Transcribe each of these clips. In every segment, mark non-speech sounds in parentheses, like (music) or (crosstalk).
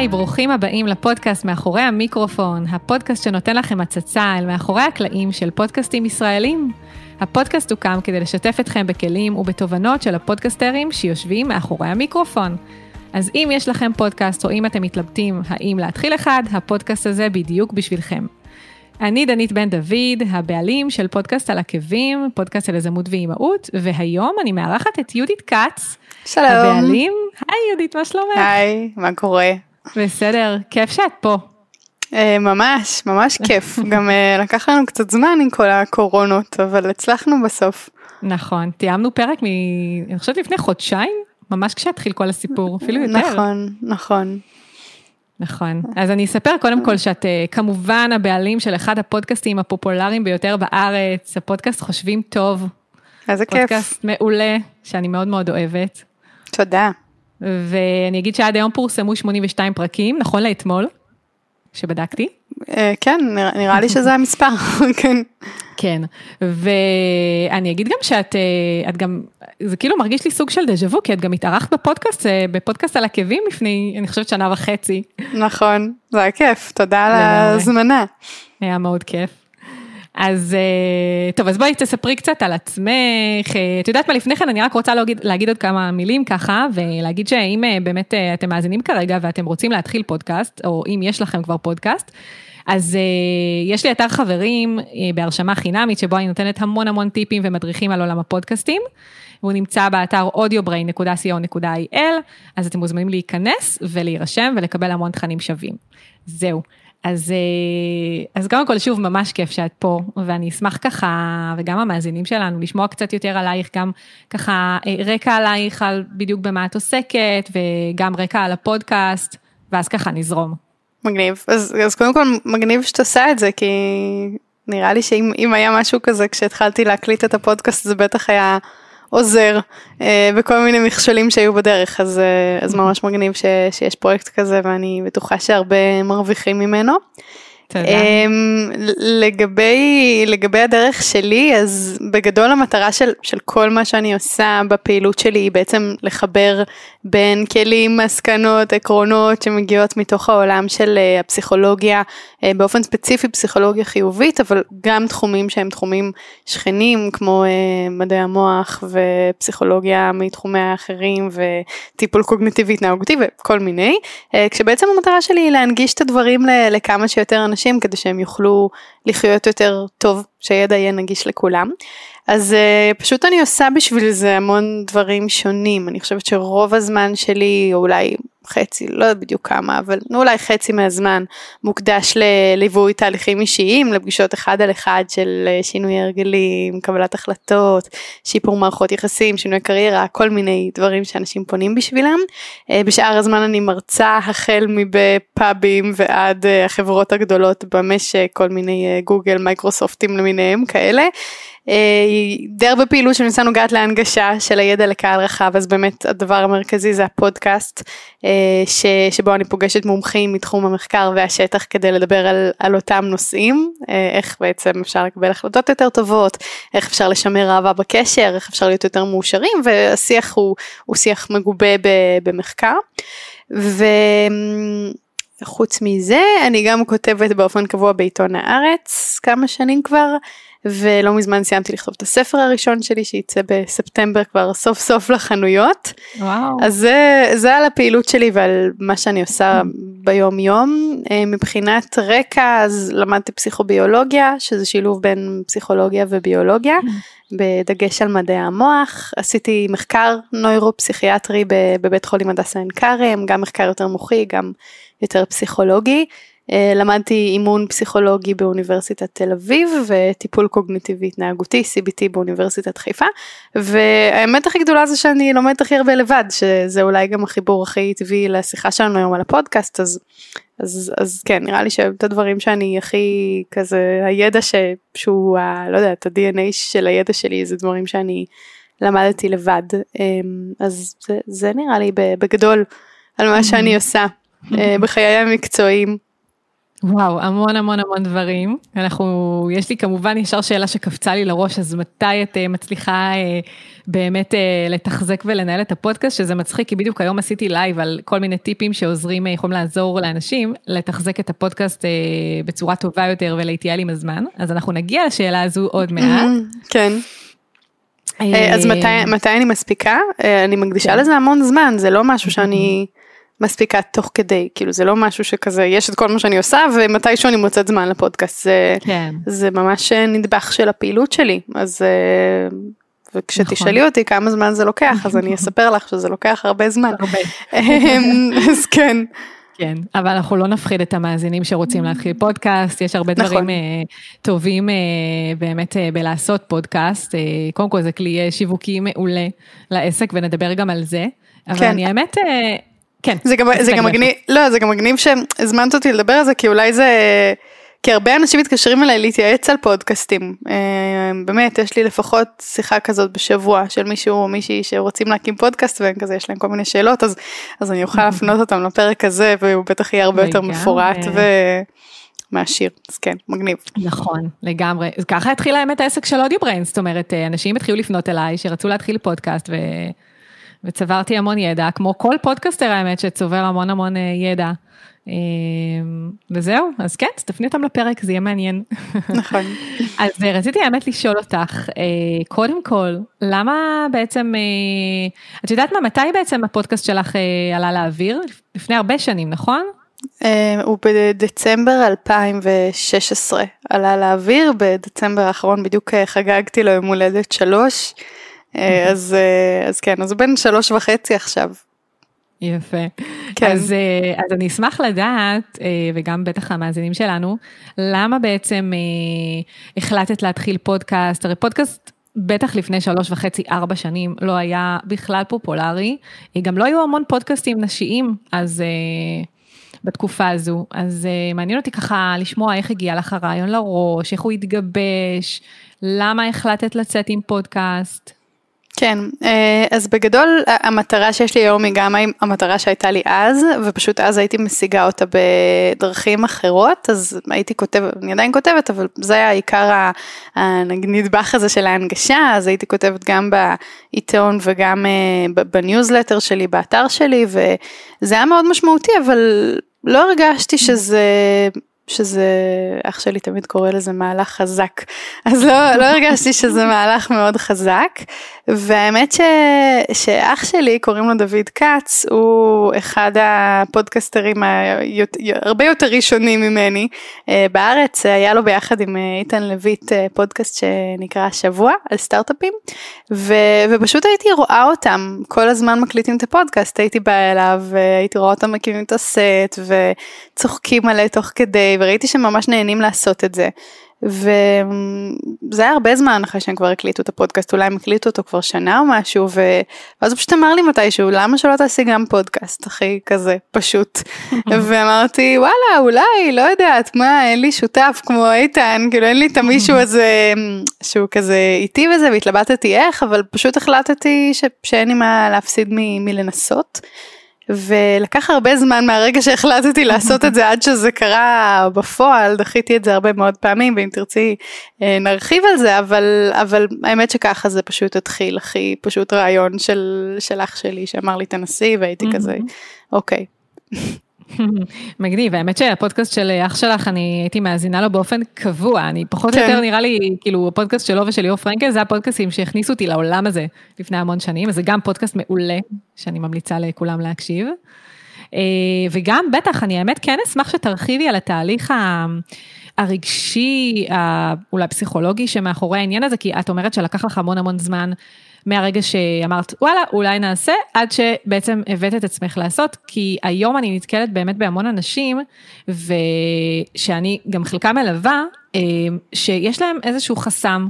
היי, ברוכים הבאים לפודקאסט מאחורי המיקרופון, הפודקאסט שנותן לכם הצצה אל מאחורי הקלעים של פודקאסטים ישראלים. הפודקאסט הוקם כדי לשתף אתכם בכלים ובתובנות של הפודקסטרים שיושבים מאחורי המיקרופון. אז אם יש לכם פודקאסט או אם אתם מתלבטים האם להתחיל אחד, הפודקאסט הזה בדיוק בשבילכם. אני דנית בן דוד, הבעלים של פודקאסט על עקבים, פודקאסט על יזמות ואימהות, והיום אני מארחת את יהודית כץ. שלום. הבעלים. היי יהודית, מה שלומך? היי, מה קורה? בסדר, כיף שאת פה. אה, ממש, ממש כיף. (laughs) גם אה, לקח לנו קצת זמן עם כל הקורונות, אבל הצלחנו בסוף. נכון, תיאמנו פרק מ... אני חושבת לפני חודשיים, ממש כשהתחיל כל הסיפור, אפילו יותר. נכון, נכון. נכון. אז אני אספר קודם כל שאת אה, כמובן הבעלים של אחד הפודקאסטים הפופולריים ביותר בארץ, הפודקאסט חושבים טוב. איזה כיף. פודקאסט מעולה, שאני מאוד מאוד אוהבת. תודה. ואני אגיד שעד היום פורסמו 82 פרקים, נכון לאתמול, שבדקתי. אה, כן, נראה- לי שזה המספר, (laughs) כן. כן, ואני אגיד גם שאת אה, את גם, זה כאילו מרגיש לי סוג של דז'ה וו, כי את גם התארחת בפודקאסט, אה, בפודקאסט על עקבים לפני, אני חושבת שנה וחצי, נכון, זה היה כיף, תודה על. ההזמנה. היה מאוד כיף. אז אה, טוב, אז בואי תספרי קצת על עצמך, את יודעת מה, לפני כן אני רק רוצה להגיד, להגיד עוד כמה מילים ככה, ולהגיד שאם אה, באמת אה, אתם מאזינים כרגע ואתם רוצים להתחיל פודקאסט, או אם יש לכם כבר פודקאסט, אז יש לי אתר חברים בהרשמה חינמית, שבו אני נותנת המון המון טיפים ומדריכים על עולם הפודקאסטים. והוא נמצא באתר audiobrain.co.il, אז אתם מוזמנים להיכנס ולהירשם ולקבל המון תכנים שווים. זהו. אז, אה, אז קודם כל שוב ממש כיף שאת פה ואני אשמח ככה וגם המאזינים שלנו לשמוע קצת יותר עלייך גם ככה אה, רקע עלייך על בדיוק במה את עוסקת וגם רקע על הפודקאסט ואז ככה נזרום. מגניב. אז, אז קודם כל מגניב שאת עושה את זה, כי נראה לי שאם אם היה משהו כזה כשהתחלתי להקליט את הפודקאסט זה בטח היה עוזר אה, בכל מיני מכשולים שהיו בדרך, אז, אה, אז ממש מגניב ש, שיש פרויקט כזה ואני בטוחה שהרבה מרוויחים ממנו. תודה. אמ, לגבי, לגבי הדרך שלי, אז בגדול המטרה של, של כל מה שאני עושה בפעילות שלי היא בעצם לחבר בין כלים, מסקנות, עקרונות שמגיעות מתוך העולם של אה, הפסיכולוגיה, אה, באופן ספציפי פסיכולוגיה חיובית, אבל גם תחומים שהם תחומים שכנים כמו אה, מדעי המוח ופסיכולוגיה מתחומי האחרים וטיפול קוגניטיבי התנהגותי וכל מיני, אה, כשבעצם המטרה שלי היא להנגיש את הדברים לכמה שיותר אנשים כדי שהם יוכלו לחיות יותר טוב, שהידע יהיה נגיש לכולם. אז uh, פשוט אני עושה בשביל זה המון דברים שונים, אני חושבת שרוב הזמן שלי, או אולי חצי, לא יודעת בדיוק כמה, אבל אולי חצי מהזמן מוקדש לליווי תהליכים אישיים, לפגישות אחד על אחד של אה, שינוי הרגלים, קבלת החלטות, שיפור מערכות יחסים, שינוי קריירה, כל מיני דברים שאנשים פונים בשבילם. אה, בשאר הזמן אני מרצה החל מבפאבים ועד אה, החברות הגדולות במשק, כל מיני גוגל, מייקרוסופטים למיניהם כאלה. אה, די הרבה פעילות שאני נוגעת להנגשה של הידע לקהל רחב, אז באמת הדבר המרכזי זה הפודקאסט, אה, ש, שבו אני פוגשת מומחים מתחום המחקר והשטח כדי לדבר על, על אותם נושאים, אה, איך בעצם אפשר לקבל החלטות יותר טובות, איך אפשר לשמר אהבה בקשר, איך אפשר להיות יותר מאושרים, והשיח הוא, הוא שיח מגובה ב, במחקר. וחוץ מזה אני גם כותבת באופן קבוע בעיתון הארץ כמה שנים כבר ולא מזמן סיימתי לכתוב את הספר הראשון שלי שייצא בספטמבר כבר סוף סוף לחנויות וואו. אז זה, זה על הפעילות שלי ועל מה שאני עושה ביום יום אה, מבחינת רקע אז למדתי פסיכוביולוגיה שזה שילוב בין פסיכולוגיה וביולוגיה בדגש על מדעי המוח, עשיתי מחקר נוירו-פסיכיאטרי בבית חולים הדסה עין כרם, גם מחקר יותר מוחי, גם יותר פסיכולוגי. אה, למדתי אימון פסיכולוגי באוניברסיטת תל אביב וטיפול קוגניטיבי התנהגותי CBT באוניברסיטת חיפה והאמת הכי גדולה זה שאני לומדת הכי הרבה לבד שזה אולי גם החיבור הכי טבעי לשיחה שלנו היום על הפודקאסט אז אז, אז כן נראה לי שאת הדברים שאני הכי כזה הידע ש, שהוא ה, לא יודעת ה-DNA של הידע שלי זה דברים שאני למדתי לבד אמ, אז זה, זה נראה לי בגדול על מה שאני עושה אה, בחיי המקצועיים. וואו, המון המון המון דברים. אנחנו, יש לי כמובן ישר שאלה שקפצה לי לראש, אז מתי את uh, מצליחה uh, באמת uh, לתחזק ולנהל את הפודקאסט, שזה מצחיק, כי בדיוק היום עשיתי לייב על כל מיני טיפים שעוזרים, יכולים לעזור לאנשים לתחזק את הפודקאסט בצורה טובה יותר ולהתייעל עם הזמן. אז אנחנו נגיע לשאלה הזו עוד מעט. כן. אז מתי, אני מספיקה? אני מקדישה כן. לזה המון זמן, זה לא משהו שאני... מספיקה תוך כדי, כאילו זה לא משהו שכזה, יש את כל מה שאני עושה ומתישהו אני מוצאת זמן לפודקאסט, זה, כן. זה ממש נדבך של הפעילות שלי, אז אה, וכשתשאלי נכון. אותי כמה זמן זה לוקח, אז אני (laughs) אספר לך שזה לוקח הרבה זמן. הרבה. אמ, (laughs) אז כן. כן, אבל אנחנו לא נפחיד את המאזינים שרוצים להתחיל פודקאסט, יש הרבה נכון. דברים uh, טובים uh, באמת uh, בלעשות פודקאסט, uh, קודם כל זה כלי שיווקי מעולה לעסק ונדבר גם על זה, אבל כן. אני האמת... Uh, כן. זה גם, זה גם מגניב, לא, זה גם מגניב שהזמנת אותי לדבר על זה, כי אולי זה, כי הרבה אנשים מתקשרים אליי להתייעץ על פודקאסטים. אה, באמת, יש לי לפחות שיחה כזאת בשבוע של מישהו או מישהי שרוצים להקים פודקאסט והם כזה, יש להם כל מיני שאלות, אז, אז אני אוכל (laughs) להפנות אותם לפרק הזה, והוא בטח יהיה הרבה יותר מפורט ו... מעשיר, אז כן, מגניב. נכון, לגמרי. ככה התחיל האמת העסק של אודיו בריין, זאת אומרת, אה, אנשים התחילו לפנות אליי שרצו להתחיל פודקאסט ו... וצברתי המון ידע, כמו כל פודקאסטר האמת שצובר המון המון אה, ידע. אה, וזהו, אז כן, אז תפני אותם לפרק, זה יהיה מעניין. נכון. (laughs) אז אה, רציתי האמת לשאול אותך, קודם כל, למה בעצם, את יודעת מה, מתי בעצם הפודקאסט שלך עלה לאוויר? לפני הרבה שנים, נכון? הוא בדצמבר 2016 עלה לאוויר, בדצמבר האחרון בדיוק חגגתי לו יום הולדת שלוש. אה, אז, אה, אז כן, אז הוא בן שלוש וחצי עכשיו. יפה. כן. אז, אה, אז אני אשמח לדעת, וגם בטח המאזינים שלנו, למה בעצם החלטת להתחיל פודקאסט? הרי פודקאסט בטח לפני שלוש וחצי, ארבע שנים, לא היה בכלל פופולרי. גם לא היו המון פודקאסטים נשיים, אז בתקופה הזו. אז מעניין אותי ככה לשמוע איך הגיע לך הרעיון לראש, איך הוא התגבש, למה החלטת לצאת עם פודקאסט. כן, אה, אז בגדול המטרה שיש לי היום היא גם המטרה שהייתה לי אז, ופשוט אז הייתי משיגה אותה בדרכים אחרות, אז הייתי כותבת, אני עדיין כותבת, אבל זה היה עיקר הנדבך הזה של ההנגשה, אז הייתי כותבת גם בעיתון וגם אה, בניוזלטר שלי, באתר שלי, וזה היה מאוד משמעותי, אבל לא הרגשתי שזה שזה, אח שלי תמיד קורא לזה מהלך חזק, אז לא, לא הרגשתי שזה מהלך מאוד חזק, והאמת ש, שאח שלי, קוראים לו דוד כץ, הוא אחד הפודקסטרים הרבה יותר ראשונים ממני אה, בארץ, היה לו ביחד עם אה, איתן לויט אה, פודקאסט שנקרא השבוע על סטארט-אפים, ו, ופשוט הייתי רואה אותם, כל הזמן מקליטים את הפודקאסט, הייתי באה אליו, הייתי רואה אותם מקימים את הסט, וצוחקים עליה תוך כדי, וראיתי שהם ממש נהנים לעשות את זה. וזה היה הרבה זמן אחרי שהם כבר הקליטו את הפודקאסט, אולי הם הקליטו אותו כבר שנה או משהו, ו... ואז הוא פשוט אמר לי מתישהו, למה שלא תעשי גם פודקאסט, הכי כזה, פשוט. (laughs) ואמרתי, וואלה, אולי, לא יודעת, מה, אין לי שותף כמו איתן, כאילו אין לי את המישהו (laughs) הזה שהוא כזה איתי בזה, והתלבטתי איך, אבל פשוט החלטתי ש... שאין לי מה להפסיד מ... מלנסות. ולקח הרבה זמן מהרגע שהחלטתי לעשות את זה עד שזה קרה בפועל, דחיתי את זה הרבה מאוד פעמים, ואם תרצי אה, נרחיב על זה, אבל, אבל האמת שככה זה פשוט התחיל, הכי פשוט רעיון של, של אח שלי שאמר לי תנסי, והייתי כזה, אוקיי. מגניב, האמת שהפודקאסט של אח שלך, אני הייתי מאזינה לו באופן קבוע, אני פחות או כן. יותר נראה לי, כאילו הפודקאסט שלו ושל ליאור פרנקל, זה הפודקאסטים שהכניסו אותי לעולם הזה לפני המון שנים, אז זה גם פודקאסט מעולה, שאני ממליצה לכולם להקשיב. אה, וגם, בטח, אני האמת כן אשמח שתרחיבי על התהליך הרגשי, אולי פסיכולוגי שמאחורי העניין הזה, כי את אומרת שלקח לך המון המון זמן. מהרגע שאמרת וואלה אולי נעשה עד שבעצם הבאת את עצמך לעשות כי היום אני נתקלת באמת בהמון אנשים ושאני גם חלקם מלווה אה, שיש להם איזשהו חסם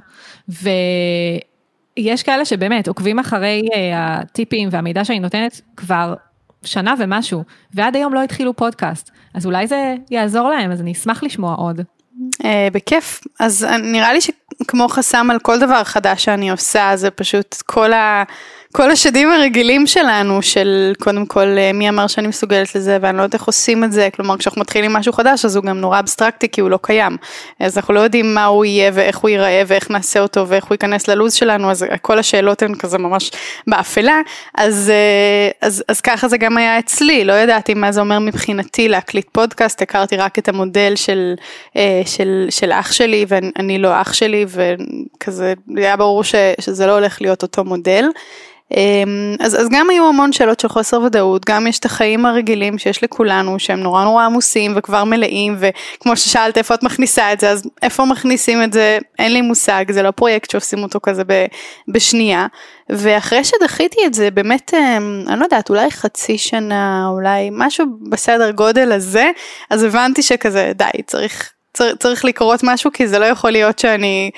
ויש כאלה שבאמת עוקבים אחרי אה, הטיפים והמידע שאני נותנת כבר שנה ומשהו ועד היום לא התחילו פודקאסט אז אולי זה יעזור להם אז אני אשמח לשמוע עוד. אה, בכיף, אז נראה לי שכמו חסם על כל דבר חדש שאני עושה, זה פשוט כל, ה, כל השדים הרגילים שלנו, של קודם כל אה, מי אמר שאני מסוגלת לזה ואני לא יודעת איך עושים את זה, כלומר כשאנחנו מתחילים משהו חדש אז הוא גם נורא אבסטרקטי כי הוא לא קיים. אז אנחנו לא יודעים מה הוא יהיה ואיך הוא ייראה ואיך נעשה אותו ואיך הוא ייכנס ללו"ז שלנו, אז כל השאלות הן כזה ממש באפלה, אז, אה, אז, אז ככה זה גם היה אצלי, לא ידעתי מה זה אומר מבחינתי להקליט פודקאסט, הכרתי רק את המודל של, אה, של, של אח שלי ואני לא אח שלי וכזה היה ברור ש, שזה לא הולך להיות אותו מודל. אמ, אז, אז גם היו המון שאלות של חוסר ודאות, גם יש את החיים הרגילים שיש לכולנו שהם נורא נורא עמוסים וכבר מלאים וכמו ששאלת איפה את מכניסה את זה? אז איפה מכניסים את זה? אין לי מושג זה לא פרויקט שעושים אותו כזה בשנייה. ואחרי שדחיתי את זה באמת אמ, אני לא יודעת אולי חצי שנה אולי משהו בסדר גודל הזה אז הבנתי שכזה די צריך, צריך לקרות משהו כי זה לא יכול להיות שאני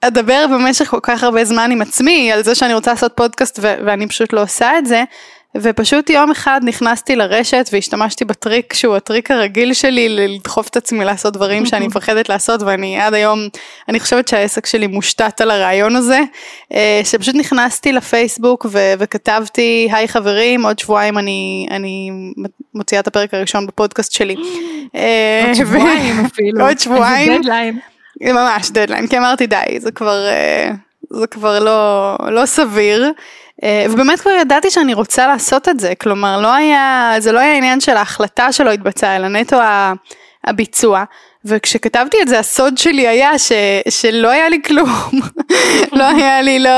אדבר במשך כל כך הרבה זמן עם עצמי על זה שאני רוצה לעשות פודקאסט ו- ואני פשוט לא עושה את זה. ופשוט יום אחד נכנסתי לרשת והשתמשתי בטריק שהוא הטריק הרגיל שלי לדחוף את עצמי לעשות דברים שאני (laughs) מפחדת לעשות ואני עד היום, אני חושבת שהעסק שלי מושתת על הרעיון הזה, אה, שפשוט נכנסתי לפייסבוק ו- וכתבתי היי חברים עוד שבועיים אני, אני מוציאה את הפרק הראשון בפודקאסט שלי. (gasps) (laughs) עוד שבועיים אפילו. עוד שבועיים. ממש דדליין, כי אמרתי די, זה כבר, אה, זה כבר לא, לא סביר. אה, ובאמת כבר ידעתי שאני רוצה לעשות את זה, כלומר לא היה, זה לא היה עניין של ההחלטה שלא התבצעה, אלא נטו הביצוע. וכשכתבתי את זה הסוד שלי היה ש, שלא היה לי כלום, (laughs) לא היה לי לא,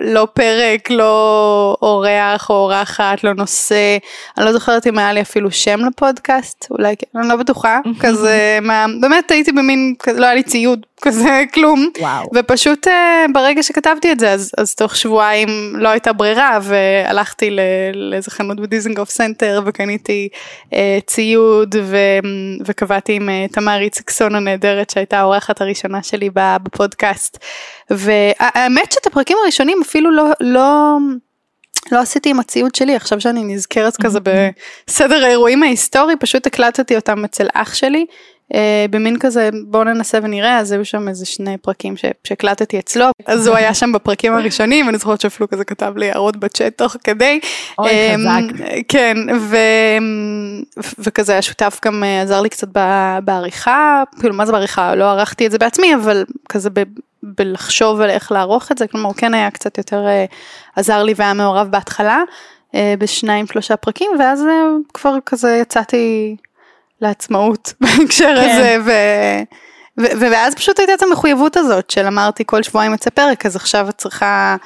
לא פרק, לא אורח או אורחת, לא נושא, אני לא זוכרת אם היה לי אפילו שם לפודקאסט, אולי כן, אני לא בטוחה, (laughs) כזה, מה, באמת הייתי במין, לא היה לי ציוד, כזה כלום, וואו. ופשוט אה, ברגע שכתבתי את זה אז, אז תוך שבועיים לא הייתה ברירה והלכתי לאיזה חנות בדיזנגוף סנטר וקניתי אה, ציוד ו, וקבעתי עם אה, תמר איצקסון הנהדרת שהייתה האורחת הראשונה שלי בפודקאסט והאמת שאת הפרקים הראשונים אפילו לא, לא לא עשיתי עם הציוד שלי עכשיו שאני נזכרת כזה (laughs) בסדר האירועים ההיסטורי פשוט הקלטתי אותם אצל אח שלי אה, במין כזה בואו ננסה ונראה אז היו שם איזה שני פרקים שהקלטתי אצלו אז הוא היה שם בפרקים הראשונים אני זוכרת שאפילו כזה כתב לי הערות בצ'אט תוך כדי. אוי אמ, חזק. כן ו... וכזה השותף גם אה, עזר לי קצת בעריכה כאילו מה זה בעריכה לא ערכתי את זה בעצמי אבל כזה ב... בלחשוב על איך לערוך את זה כלומר הוא כן היה קצת יותר אה, עזר לי והיה מעורב בהתחלה בשניים שלושה פרקים ואז כבר כזה יצאתי לעצמאות (laughs) בהקשר כן. הזה ו... ו... ואז פשוט הייתה את המחויבות הזאת של אמרתי כל שבועיים יוצא פרק אז עכשיו את צריכה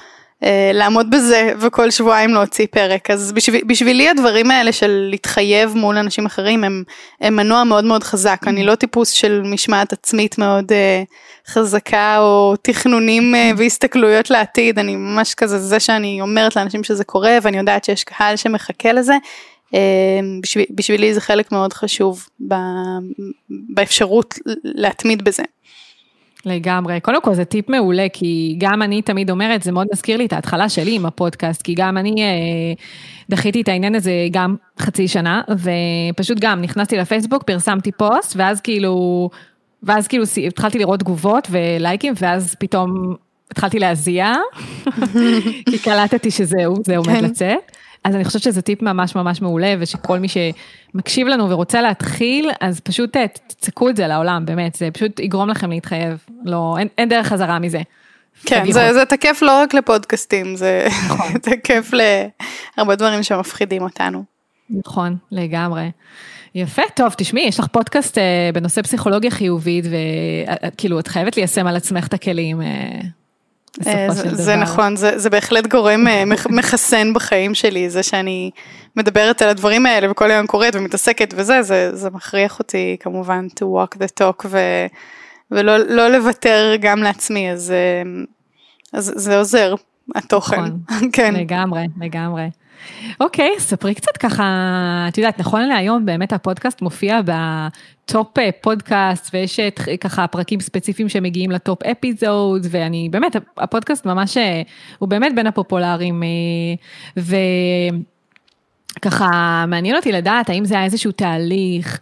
אה, לעמוד בזה וכל שבועיים להוציא פרק. אז בשביל, בשבילי הדברים האלה של להתחייב מול אנשים אחרים הם, הם מנוע מאוד מאוד חזק. אני לא טיפוס של משמעת עצמית מאוד אה, חזקה או תכנונים אה, והסתכלויות לעתיד. אני ממש כזה זה שאני אומרת לאנשים שזה קורה ואני יודעת שיש קהל שמחכה לזה בשביל, בשבילי זה חלק מאוד חשוב ב, באפשרות להתמיד בזה. לגמרי, קודם כל זה טיפ מעולה, כי גם אני תמיד אומרת, זה מאוד מזכיר לי את ההתחלה שלי עם הפודקאסט, כי גם אני אה, דחיתי את העניין הזה גם חצי שנה, ופשוט גם נכנסתי לפייסבוק, פרסמתי פוסט, ואז כאילו, ואז כאילו התחלתי לראות תגובות ולייקים, ואז פתאום התחלתי להזיע, (laughs) כי קלטתי שזהו, זה עומד כן. לצאת. אז אני חושבת שזה טיפ ממש ממש מעולה, ושכל מי שמקשיב לנו ורוצה להתחיל, אז פשוט אה, תצעקו את זה לעולם, באמת, זה פשוט יגרום לכם להתחייב, לא, אין, אין דרך חזרה מזה. כן, זה, זה תקף לא רק לפודקאסטים, זה נכון. (laughs) תקף להרבה דברים שמפחידים אותנו. נכון, לגמרי. יפה, טוב, תשמעי, יש לך פודקאסט אה, בנושא פסיכולוגיה חיובית, וכאילו, את חייבת ליישם על עצמך את הכלים. אה, אה, זה, זה נכון, זה, זה בהחלט גורם אה, מחסן בחיים שלי, זה שאני מדברת על הדברים האלה וכל היום קוראת ומתעסקת וזה, זה, זה מכריח אותי כמובן to walk the talk ו, ולא לא לוותר גם לעצמי, אז, אה, אז זה עוזר, התוכן. נכון, (laughs) כן. לגמרי, לגמרי. אוקיי, ספרי קצת ככה, את יודעת, נכון להיום באמת הפודקאסט מופיע ב top אה, פודקאסט, ויש את, ככה פרקים ספציפיים שמגיעים ל top episode, ואני באמת, הפודקאסט ממש, אה, הוא באמת בין הפופולריים, אה, ו... ככה מעניין אותי לדעת האם זה היה איזשהו תהליך,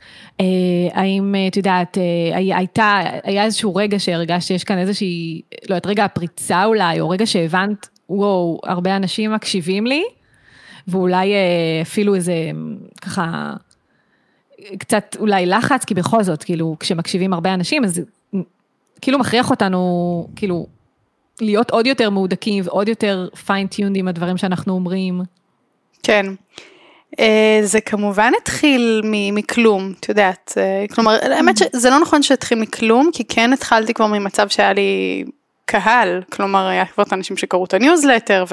האם את יודעת, הייתה, היה איזשהו רגע שהרגשת שיש כאן איזושהי, לא יודעת, רגע הפריצה אולי, או רגע שהבנת, וואו, הרבה אנשים מקשיבים לי, ואולי אה, אפילו איזה, ככה, קצת אולי לחץ, כי בכל זאת, כאילו, כשמקשיבים הרבה אנשים, אז כאילו מכריח אותנו, כאילו, להיות עוד יותר מהודקים ועוד יותר fine-tuned עם הדברים שאנחנו אומרים. כן. אה, זה כמובן התחיל מכלום, את יודעת, אה, כלומר, האמת שזה לא נכון שהתחיל מכלום, כי כן התחלתי כבר ממצב שהיה לי קהל, כלומר היה כבר את האנשים שקראו את הניוזלטר,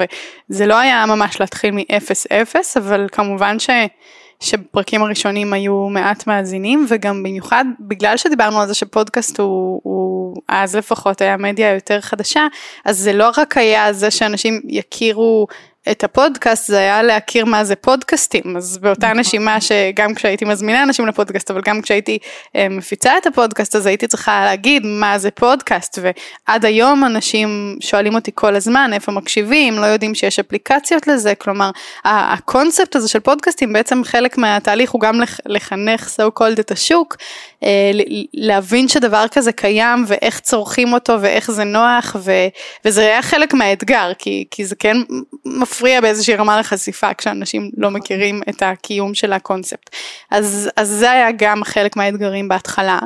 וזה לא היה ממש להתחיל מ-0-0, אבל כמובן ש... שבפרקים הראשונים היו מעט מאזינים וגם במיוחד בגלל שדיברנו על זה שפודקאסט הוא, הוא אז לפחות היה מדיה יותר חדשה אז זה לא רק היה זה שאנשים יכירו את הפודקאסט זה היה להכיר מה זה פודקאסטים. אז באותה נכון. נשימה שגם כשהייתי מזמינה אנשים לפודקאסט אבל גם כשהייתי אה, מפיצה את הפודקאסט אז הייתי צריכה להגיד מה זה פודקאסט. ועד היום אנשים שואלים אותי כל הזמן איפה מקשיבים? לא יודעים שיש אפליקציות לזה. כלומר הקונספט הזה של פודקאסטים בעצם חלק מהתהליך הוא גם לחנך so called את השוק אה, להבין שדבר כזה קיים ואיך צורכים אותו ואיך זה נוח ו, וזה היה חלק מהאתגר כי, כי זה כן מפריע באיזושהי רמה לחשיפה כשאנשים לא מכירים את הקיום של הקונספט. אז, אז זה היה גם חלק מהאתגרים בהתחלה.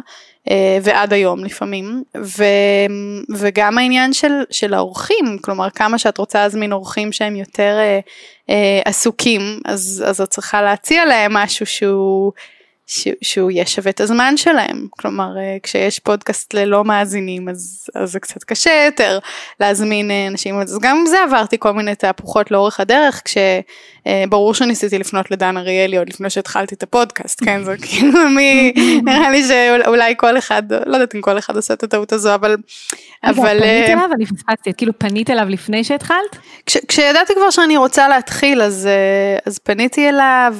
אה, ועד היום לפעמים, ו, וגם העניין של, של האורחים, כלומר כמה שאת רוצה להזמין אורחים שהם יותר אה, אה, עסוקים, אז, אז את צריכה להציע להם משהו שהוא שהוא יהיה שווה את הזמן שלהם. כלומר, אה, כשיש פודקאסט ללא מאזינים, אז, אז זה קצת קשה יותר להזמין אה, אנשים. אז גם עם זה עברתי כל מיני תהפוכות לאורך הדרך, כשברור אה, שניסיתי לפנות לדן אריאלי עוד לפני שהתחלתי את הפודקאסט, כן? זה (laughs) כאילו מי, נראה לי שאולי כל אחד, לא יודעת אם כל אחד עושה את הטעות הזו, אבל... אבל... פנית אליו? אני פספסתי, כאילו פנית אליו לפני שהתחלת? כש, כשידעתי כבר שאני רוצה להתחיל, אז, פניתי אליו,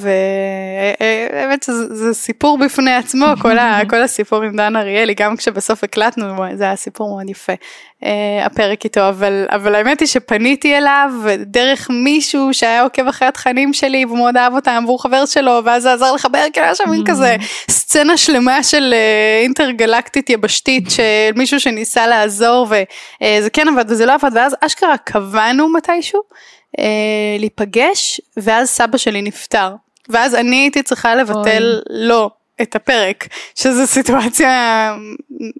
והאמת שזה סיפור בפני עצמו, כל, ה, (laughs) כל הסיפור עם דן אריאלי, גם כשבסוף הקלטנו, זה היה סיפור מאוד יפה, uh, הפרק איתו, אבל, אבל האמת היא שפניתי אליו דרך מישהו שהיה עוקב אחרי התכנים שלי והוא מאוד אהב אותם והוא חבר שלו, ואז זה עזר לחבר, כי היה שם מין כזה סצנה שלמה של uh, אינטרגלקטית יבשתית של מישהו שניסה לעזור וזה uh, כן עבד וזה לא עבד, ואז אשכרה קבענו מתישהו. להיפגש ואז סבא שלי נפטר ואז אני הייתי צריכה לבטל אוי. לו את הפרק, שזו סיטואציה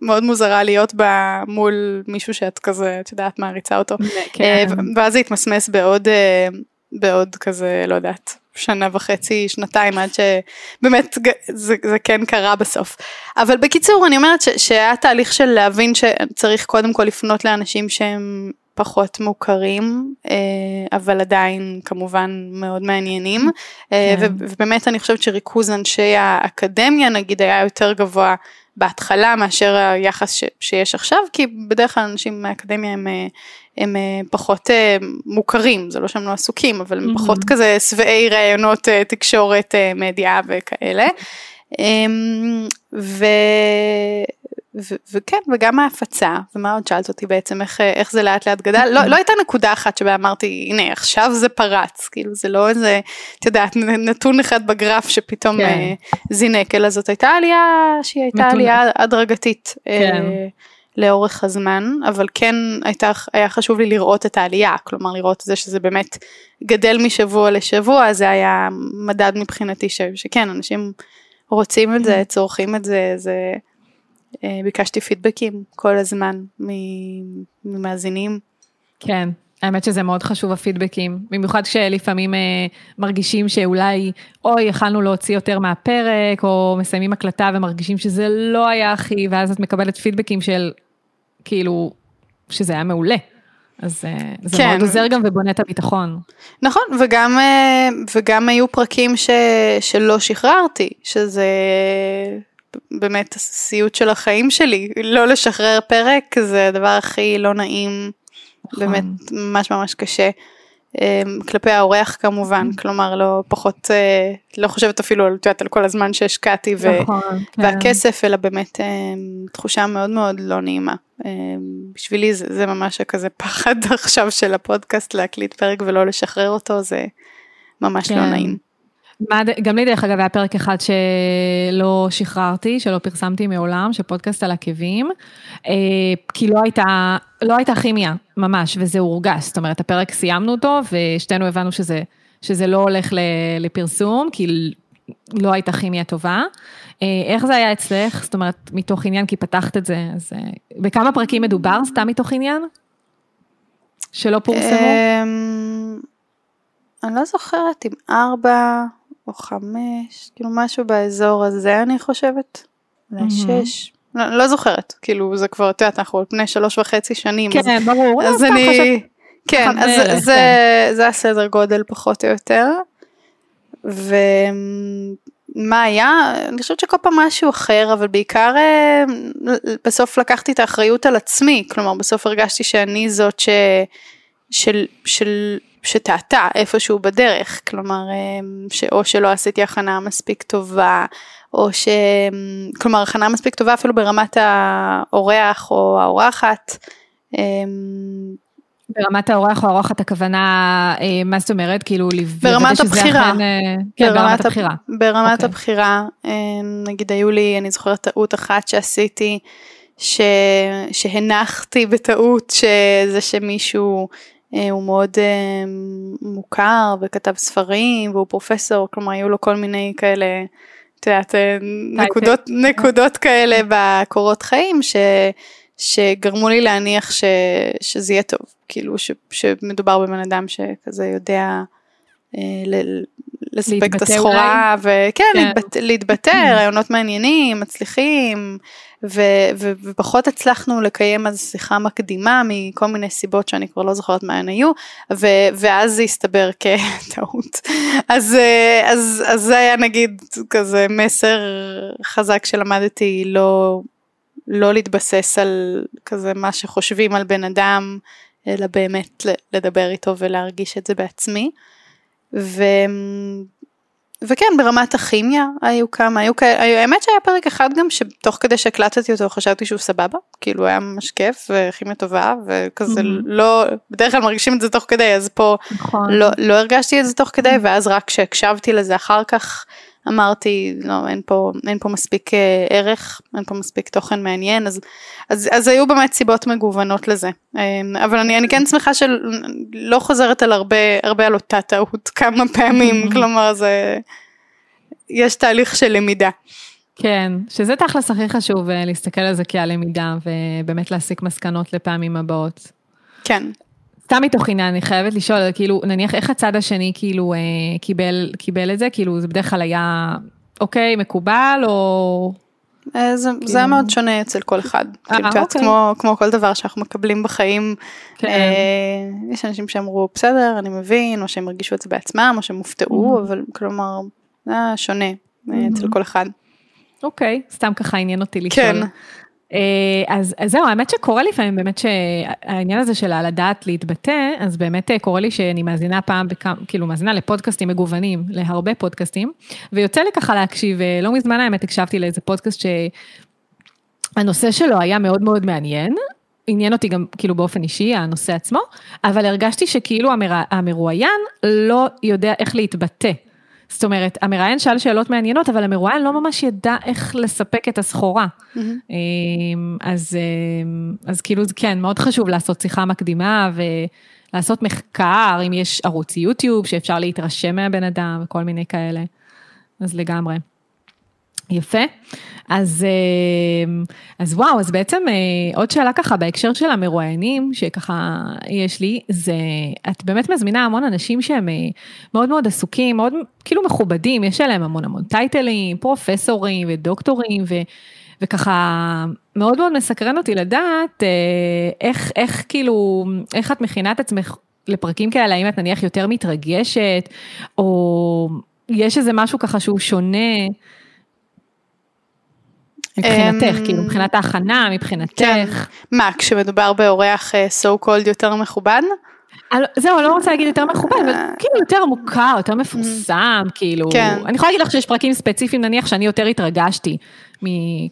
מאוד מוזרה להיות בה מול מישהו שאת כזה, את יודעת, מעריצה אותו. כן. אה, ואז זה התמסמס בעוד, אה, בעוד כזה, לא יודעת, שנה וחצי, שנתיים, עד שבאמת זה, זה כן קרה בסוף. אבל בקיצור, אני אומרת ש, שהיה תהליך של להבין שצריך קודם כל לפנות לאנשים שהם פחות מוכרים, אה, אבל עדיין כמובן מאוד מעניינים. אה, כן. ובאמת אני חושבת שריכוז אנשי האקדמיה נגיד היה יותר גבוה בהתחלה מאשר היחס ש, שיש עכשיו, כי בדרך כלל אנשים מהאקדמיה הם, אה, הם פחות מוכרים, זה לא שהם לא עסוקים, אבל הם פחות mm-hmm. כזה שבעי ראיונות תקשורת, מדיה וכאלה. אמ, ו... ו- וכן וגם ההפצה ומה עוד שאלת אותי בעצם איך, איך זה לאט לאט גדל לא, לא הייתה נקודה אחת שבה אמרתי הנה עכשיו זה פרץ כאילו זה לא איזה את יודעת נתון אחד בגרף שפתאום כן. אה, זינק אלא זאת הייתה עלייה שהיא הייתה נתון. עלייה הדרגתית אה, כן. אה, לאורך הזמן אבל כן הייתה היה חשוב לי לראות את העלייה כלומר לראות את זה שזה באמת גדל משבוע לשבוע זה היה מדד מבחינתי ש, שכן אנשים רוצים את זה כן. צורכים את זה זה. אה, ביקשתי פידבקים כל הזמן ממאזינים. כן, האמת שזה מאוד חשוב הפידבקים, במיוחד כשלפעמים אה, מרגישים שאולי אוי יכלנו להוציא יותר מהפרק, או מסיימים הקלטה ומרגישים שזה לא היה הכי, ואז את מקבלת פידבקים של כאילו, שזה היה מעולה. אז אה, זה כן. מאוד עוזר גם ובונה את הביטחון. נכון, וגם, אה, וגם היו פרקים ש, שלא שחררתי, שזה באמת הסיוט של החיים שלי, לא לשחרר פרק זה הדבר הכי לא נעים, נכון. באמת ממש ממש קשה. אמ, כלפי האורח כמובן, mm. כלומר לא פחות, אה, לא חושבת אפילו על, יודעת, על כל הזמן שהשקעתי נכון, כן. והכסף, אלא באמת אמ, תחושה מאוד מאוד לא נעימה. אמ, בשבילי זה, זה ממש כזה פחד (laughs) עכשיו של הפודקאסט להקליט פרק ולא לשחרר אותו, זה ממש לא כן. לא נעים. גם לי דרך אגב היה פרק אחד שלא שחררתי, שלא פרסמתי מעולם, של פודקאסט על עקבים, אה, כי לא הייתה, לא הייתה כימיה, ממש, וזה הורגש, זאת אומרת, הפרק סיימנו אותו, ושתינו הבנו שזה, שזה לא הולך לפרסום, כי לא הייתה כימיה טובה. אה, איך זה היה אצלך? זאת אומרת, מתוך עניין, כי פתחת את זה, אז בכמה פרקים מדובר, סתם מתוך עניין? שלא פורסמו? אמ, אני לא זוכרת אם ארבע או חמש, כאילו משהו באזור הזה אני חושבת, אולי שש. לא, לא זוכרת, כאילו זה כבר, את יודעת, אנחנו על פני שלוש וחצי שנים. כן, אז, ברור. אז אני, חושב... כן, אז זה, זה, כן. זה הסדר גודל פחות או יותר. ומה היה? אני חושבת שכל פעם משהו אחר, אבל בעיקר אה, בסוף לקחתי את האחריות על עצמי, כלומר בסוף הרגשתי שאני זאת ש... של, של שטעתה איפשהו בדרך, כלומר, אמ, שאו שלא עשיתי הכנה מספיק טובה, או ש... אמ, כלומר, הכנה מספיק טובה אפילו ברמת האורח או האורחת. אמ, ברמת האורח או האורחת הכוונה, אה, מה זאת אומרת? כאילו, ברמת הבחירה. אכן, אה, כן, ברמת, ברמת הבחירה. ברמת okay. אוקיי. הבחירה, נגיד היו לי, אני זוכרת טעות אחת שעשיתי, ש... שהנחתי בטעות שזה שמישהו אה, הוא מאוד אה, מוכר וכתב ספרים והוא פרופסור, כלומר היו לו כל מיני כאלה, את יודעת, אה, נקודות, נקודות כאלה בקורות חיים ש, שגרמו לי להניח ש, שזה יהיה טוב, כאילו ש, שמדובר בבן אדם שכזה יודע לספק את הסחורה, וכן, כן. להתבטא, להתבטא רעיונות מעניינים, מצליחים. ו- ו- ופחות הצלחנו לקיים אז שיחה מקדימה מכל מיני סיבות שאני כבר לא זוכרת מה הן היו, ו- ואז זה הסתבר (laughs) כטעות. אז, אז, אז זה היה נגיד כזה מסר חזק שלמדתי לא, לא להתבסס על כזה מה שחושבים על בן אדם, אלא באמת לדבר איתו ולהרגיש את זה בעצמי. ו... וכן ברמת הכימיה היו כמה, היו כאלה, האמת שהיה פרק אחד גם שתוך כדי שהקלטתי אותו חשבתי שהוא סבבה, כאילו היה ממש כיף וכימיה טובה וכזה mm-hmm. לא, בדרך כלל מרגישים את זה תוך כדי אז פה נכון. לא, לא הרגשתי את זה תוך כדי ואז רק כשהקשבתי לזה אחר כך אמרתי לא אין פה אין פה מספיק אה, ערך אין פה מספיק תוכן מעניין אז אז, אז היו באמת סיבות מגוונות לזה אמ, אבל אני, אני כן שמחה שלא חוזרת על הרבה הרבה על אותה טעות כמה פעמים (laughs) כלומר זה יש תהליך של למידה. כן, שזה תכלס הכי חשוב אה, להסתכל על זה כעל למידה ובאמת להסיק מסקנות לפעמים הבאות. כן. סתם מתוך עניין, אני חייבת לשאול, כאילו, נניח איך הצד השני כאילו אה, קיבל, קיבל את זה, כאילו זה בדרך כלל היה, אוקיי, מקובל או... אה, זה, כאילו... זה מאוד שונה אצל כל אחד, אה, כאילו, אוקיי. כמו, כמו כל דבר שאנחנו מקבלים בחיים, כן. אה, יש אנשים שאמרו בסדר, אני מבין, או שהם הרגישו את זה בעצמם, או שהם הופתעו, mm-hmm. אבל כלומר, זה היה שונה mm-hmm. אצל כל אחד. אוקיי, סתם ככה עניין אותי לשאול. כן. אה, אז, אז זהו, האמת שקורה לפעמים באמת שהעניין הזה של לדעת להתבטא, אז באמת אה, קורה לי שאני מאזינה פעם, בכמה, כאילו מאזינה לפודקאסטים מגוונים, להרבה פודקאסטים, ויוצא לי ככה להקשיב, אה, לא מזמן האמת הקשבתי לאיזה פודקאסט שהנושא שלו היה מאוד מאוד מעניין, עניין אותי גם כאילו באופן אישי, הנושא עצמו, אבל הרגשתי שכאילו המרואיין לא יודע איך להתבטא. זאת אומרת, המראיין שאל שאלות מעניינות, אבל המרואיין לא ממש ידע איך לספק את הסחורה. Mm-hmm. אז, אמ, אז כאילו, כן, מאוד חשוב לעשות שיחה מקדימה ולעשות מחקר, אם יש ערוץ יוטיוב שאפשר להתרשם מהבן אדם וכל מיני כאלה. אז לגמרי. יפה. אז, אה, אז וואו, אז בעצם אה, עוד שאלה ככה בהקשר של המרואיינים, שככה יש לי, זה, את באמת מזמינה המון אנשים שהם אה, מאוד מאוד עסוקים, מאוד כאילו מכובדים, יש עליהם המון המון טייטלים, פרופסורים ודוקטורים, ו, וככה מאוד מאוד מסקרן אותי לדעת איך, איך כאילו, איך את מכינה את עצמך לפרקים כאלה, האם את נניח יותר מתרגשת, או יש איזה משהו ככה שהוא שונה. מבחינתך, אמ, כאילו מבחינת ההכנה, מבחינתך. כן. מה, כשמדובר באורח אה, so called יותר מכובד? זהו, אני לא רוצה להגיד יותר מכובד, אבל אה. כאילו יותר מוכר, יותר מפורסם, כאילו, כן. אני יכולה להגיד לך שיש פרקים ספציפיים נניח שאני יותר התרגשתי.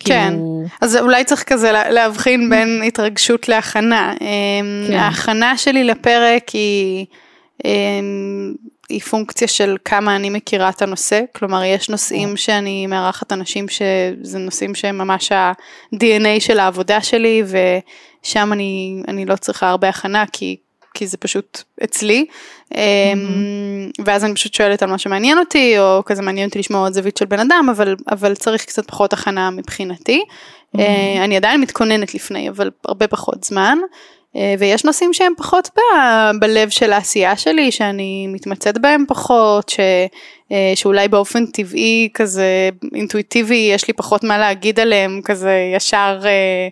כן, אז אולי צריך כזה להבחין בין התרגשות להכנה. אמ, כן. ההכנה שלי לפרק היא אמ, היא פונקציה של כמה אני מכירה את הנושא, כלומר יש נושאים שאני מארחת אנשים שזה נושאים שהם ממש ה-DNA של העבודה שלי ושם אני, אני לא צריכה הרבה הכנה כי, כי זה פשוט אצלי. Mm-hmm. ואז אני פשוט שואלת על מה שמעניין אותי או כזה מעניין אותי לשמוע עוד זווית של בן אדם אבל, אבל צריך קצת פחות הכנה מבחינתי. Mm-hmm. אני עדיין מתכוננת לפני אבל הרבה פחות זמן. אה, ויש נושאים שהם פחות ב- בלב של העשייה שלי, שאני מתמצאת בהם פחות, ש, אה, שאולי באופן טבעי כזה אינטואיטיבי יש לי פחות מה להגיד עליהם כזה ישר אה,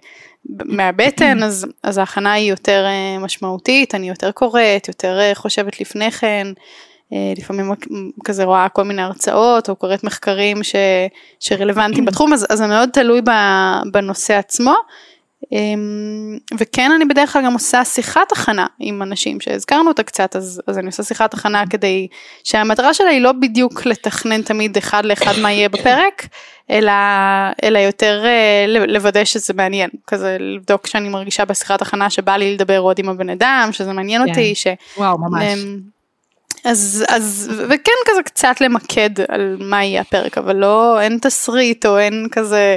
מהבטן, אז, אז ההכנה היא יותר משמעותית, אני יותר קוראת, יותר חושבת לפני כן. לפעמים כזה רואה כל מיני הרצאות או קוראת מחקרים ש, שרלוונטיים בתחום, אז, אז זה מאוד תלוי בנושא עצמו. אמ, וכן אני בדרך כלל גם עושה שיחת הכנה עם אנשים שהזכרנו אותה קצת אז, אז אני עושה שיחת הכנה כדי שהמטרה שלה היא לא בדיוק לתכנן תמיד אחד לאחד מה יהיה בפרק אלא, אלא יותר אה, לוודא שזה מעניין כזה לבדוק שאני מרגישה בשיחת הכנה שבא לי לדבר עוד עם הבן אדם שזה מעניין כן. אותי. ש... וואו ממש. אמ, אז, אז, וכן כזה קצת למקד על מה יהיה הפרק, אבל לא, אין תסריט או אין כזה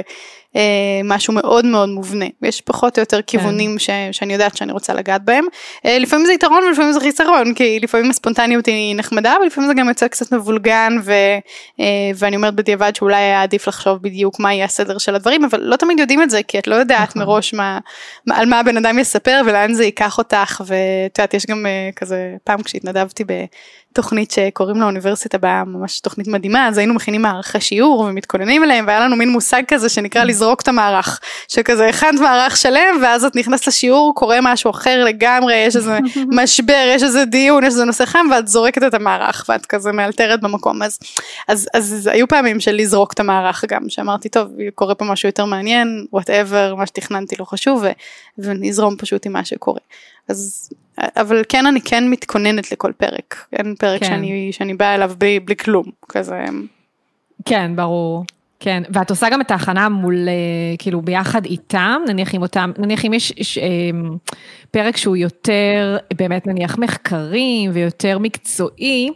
משהו מאוד מאוד מובנה יש פחות או יותר כן. כיוונים ש, שאני יודעת שאני רוצה לגעת בהם אה, לפעמים זה יתרון ולפעמים זה חיסרון כי לפעמים הספונטניות היא נחמדה ולפעמים זה גם יוצא קצת מבולגן ו, אה, ואני אומרת בדיעבד שאולי היה עדיף לחשוב בדיוק מה יהיה הסדר של הדברים אבל לא תמיד יודעים את זה כי את לא יודעת נכון. מראש מה, מה, על מה הבן אדם יספר ולאן זה ייקח אותך ואת יודעת יש גם כזה פעם כשהתנדבתי ב... תוכנית שקוראים לה אוניברסיטה הבאה, ממש תוכנית מדהימה, אז היינו מכינים מערכי שיעור ומתכוננים אליהם, והיה לנו מין מושג כזה שנקרא לזרוק את המערך, שכזה הכנת מערך שלם, ואז את נכנסת לשיעור, קורה משהו אחר לגמרי, יש איזה (laughs) משבר, יש איזה דיון, יש איזה נושא חם, ואת זורקת את המערך, ואת כזה מאלתרת במקום, אז, אז, אז, אז היו פעמים של לזרוק את המערך גם, שאמרתי, טוב, קורה פה משהו יותר מעניין, וואטאבר, מה שתכננתי לא חשוב, ו, ונזרום פשוט עם מה שקורה. אז אבל כן אני כן מתכוננת לכל פרק אין פרק כן. שאני שאני באה אליו בלי, בלי כלום כזה. כן ברור. כן, ואת עושה גם את ההכנה מול, אה, כאילו ביחד איתם, נניח עם אותם, נניח אם יש, יש אמ, פרק שהוא יותר, באמת נניח מחקרים ויותר מקצועי,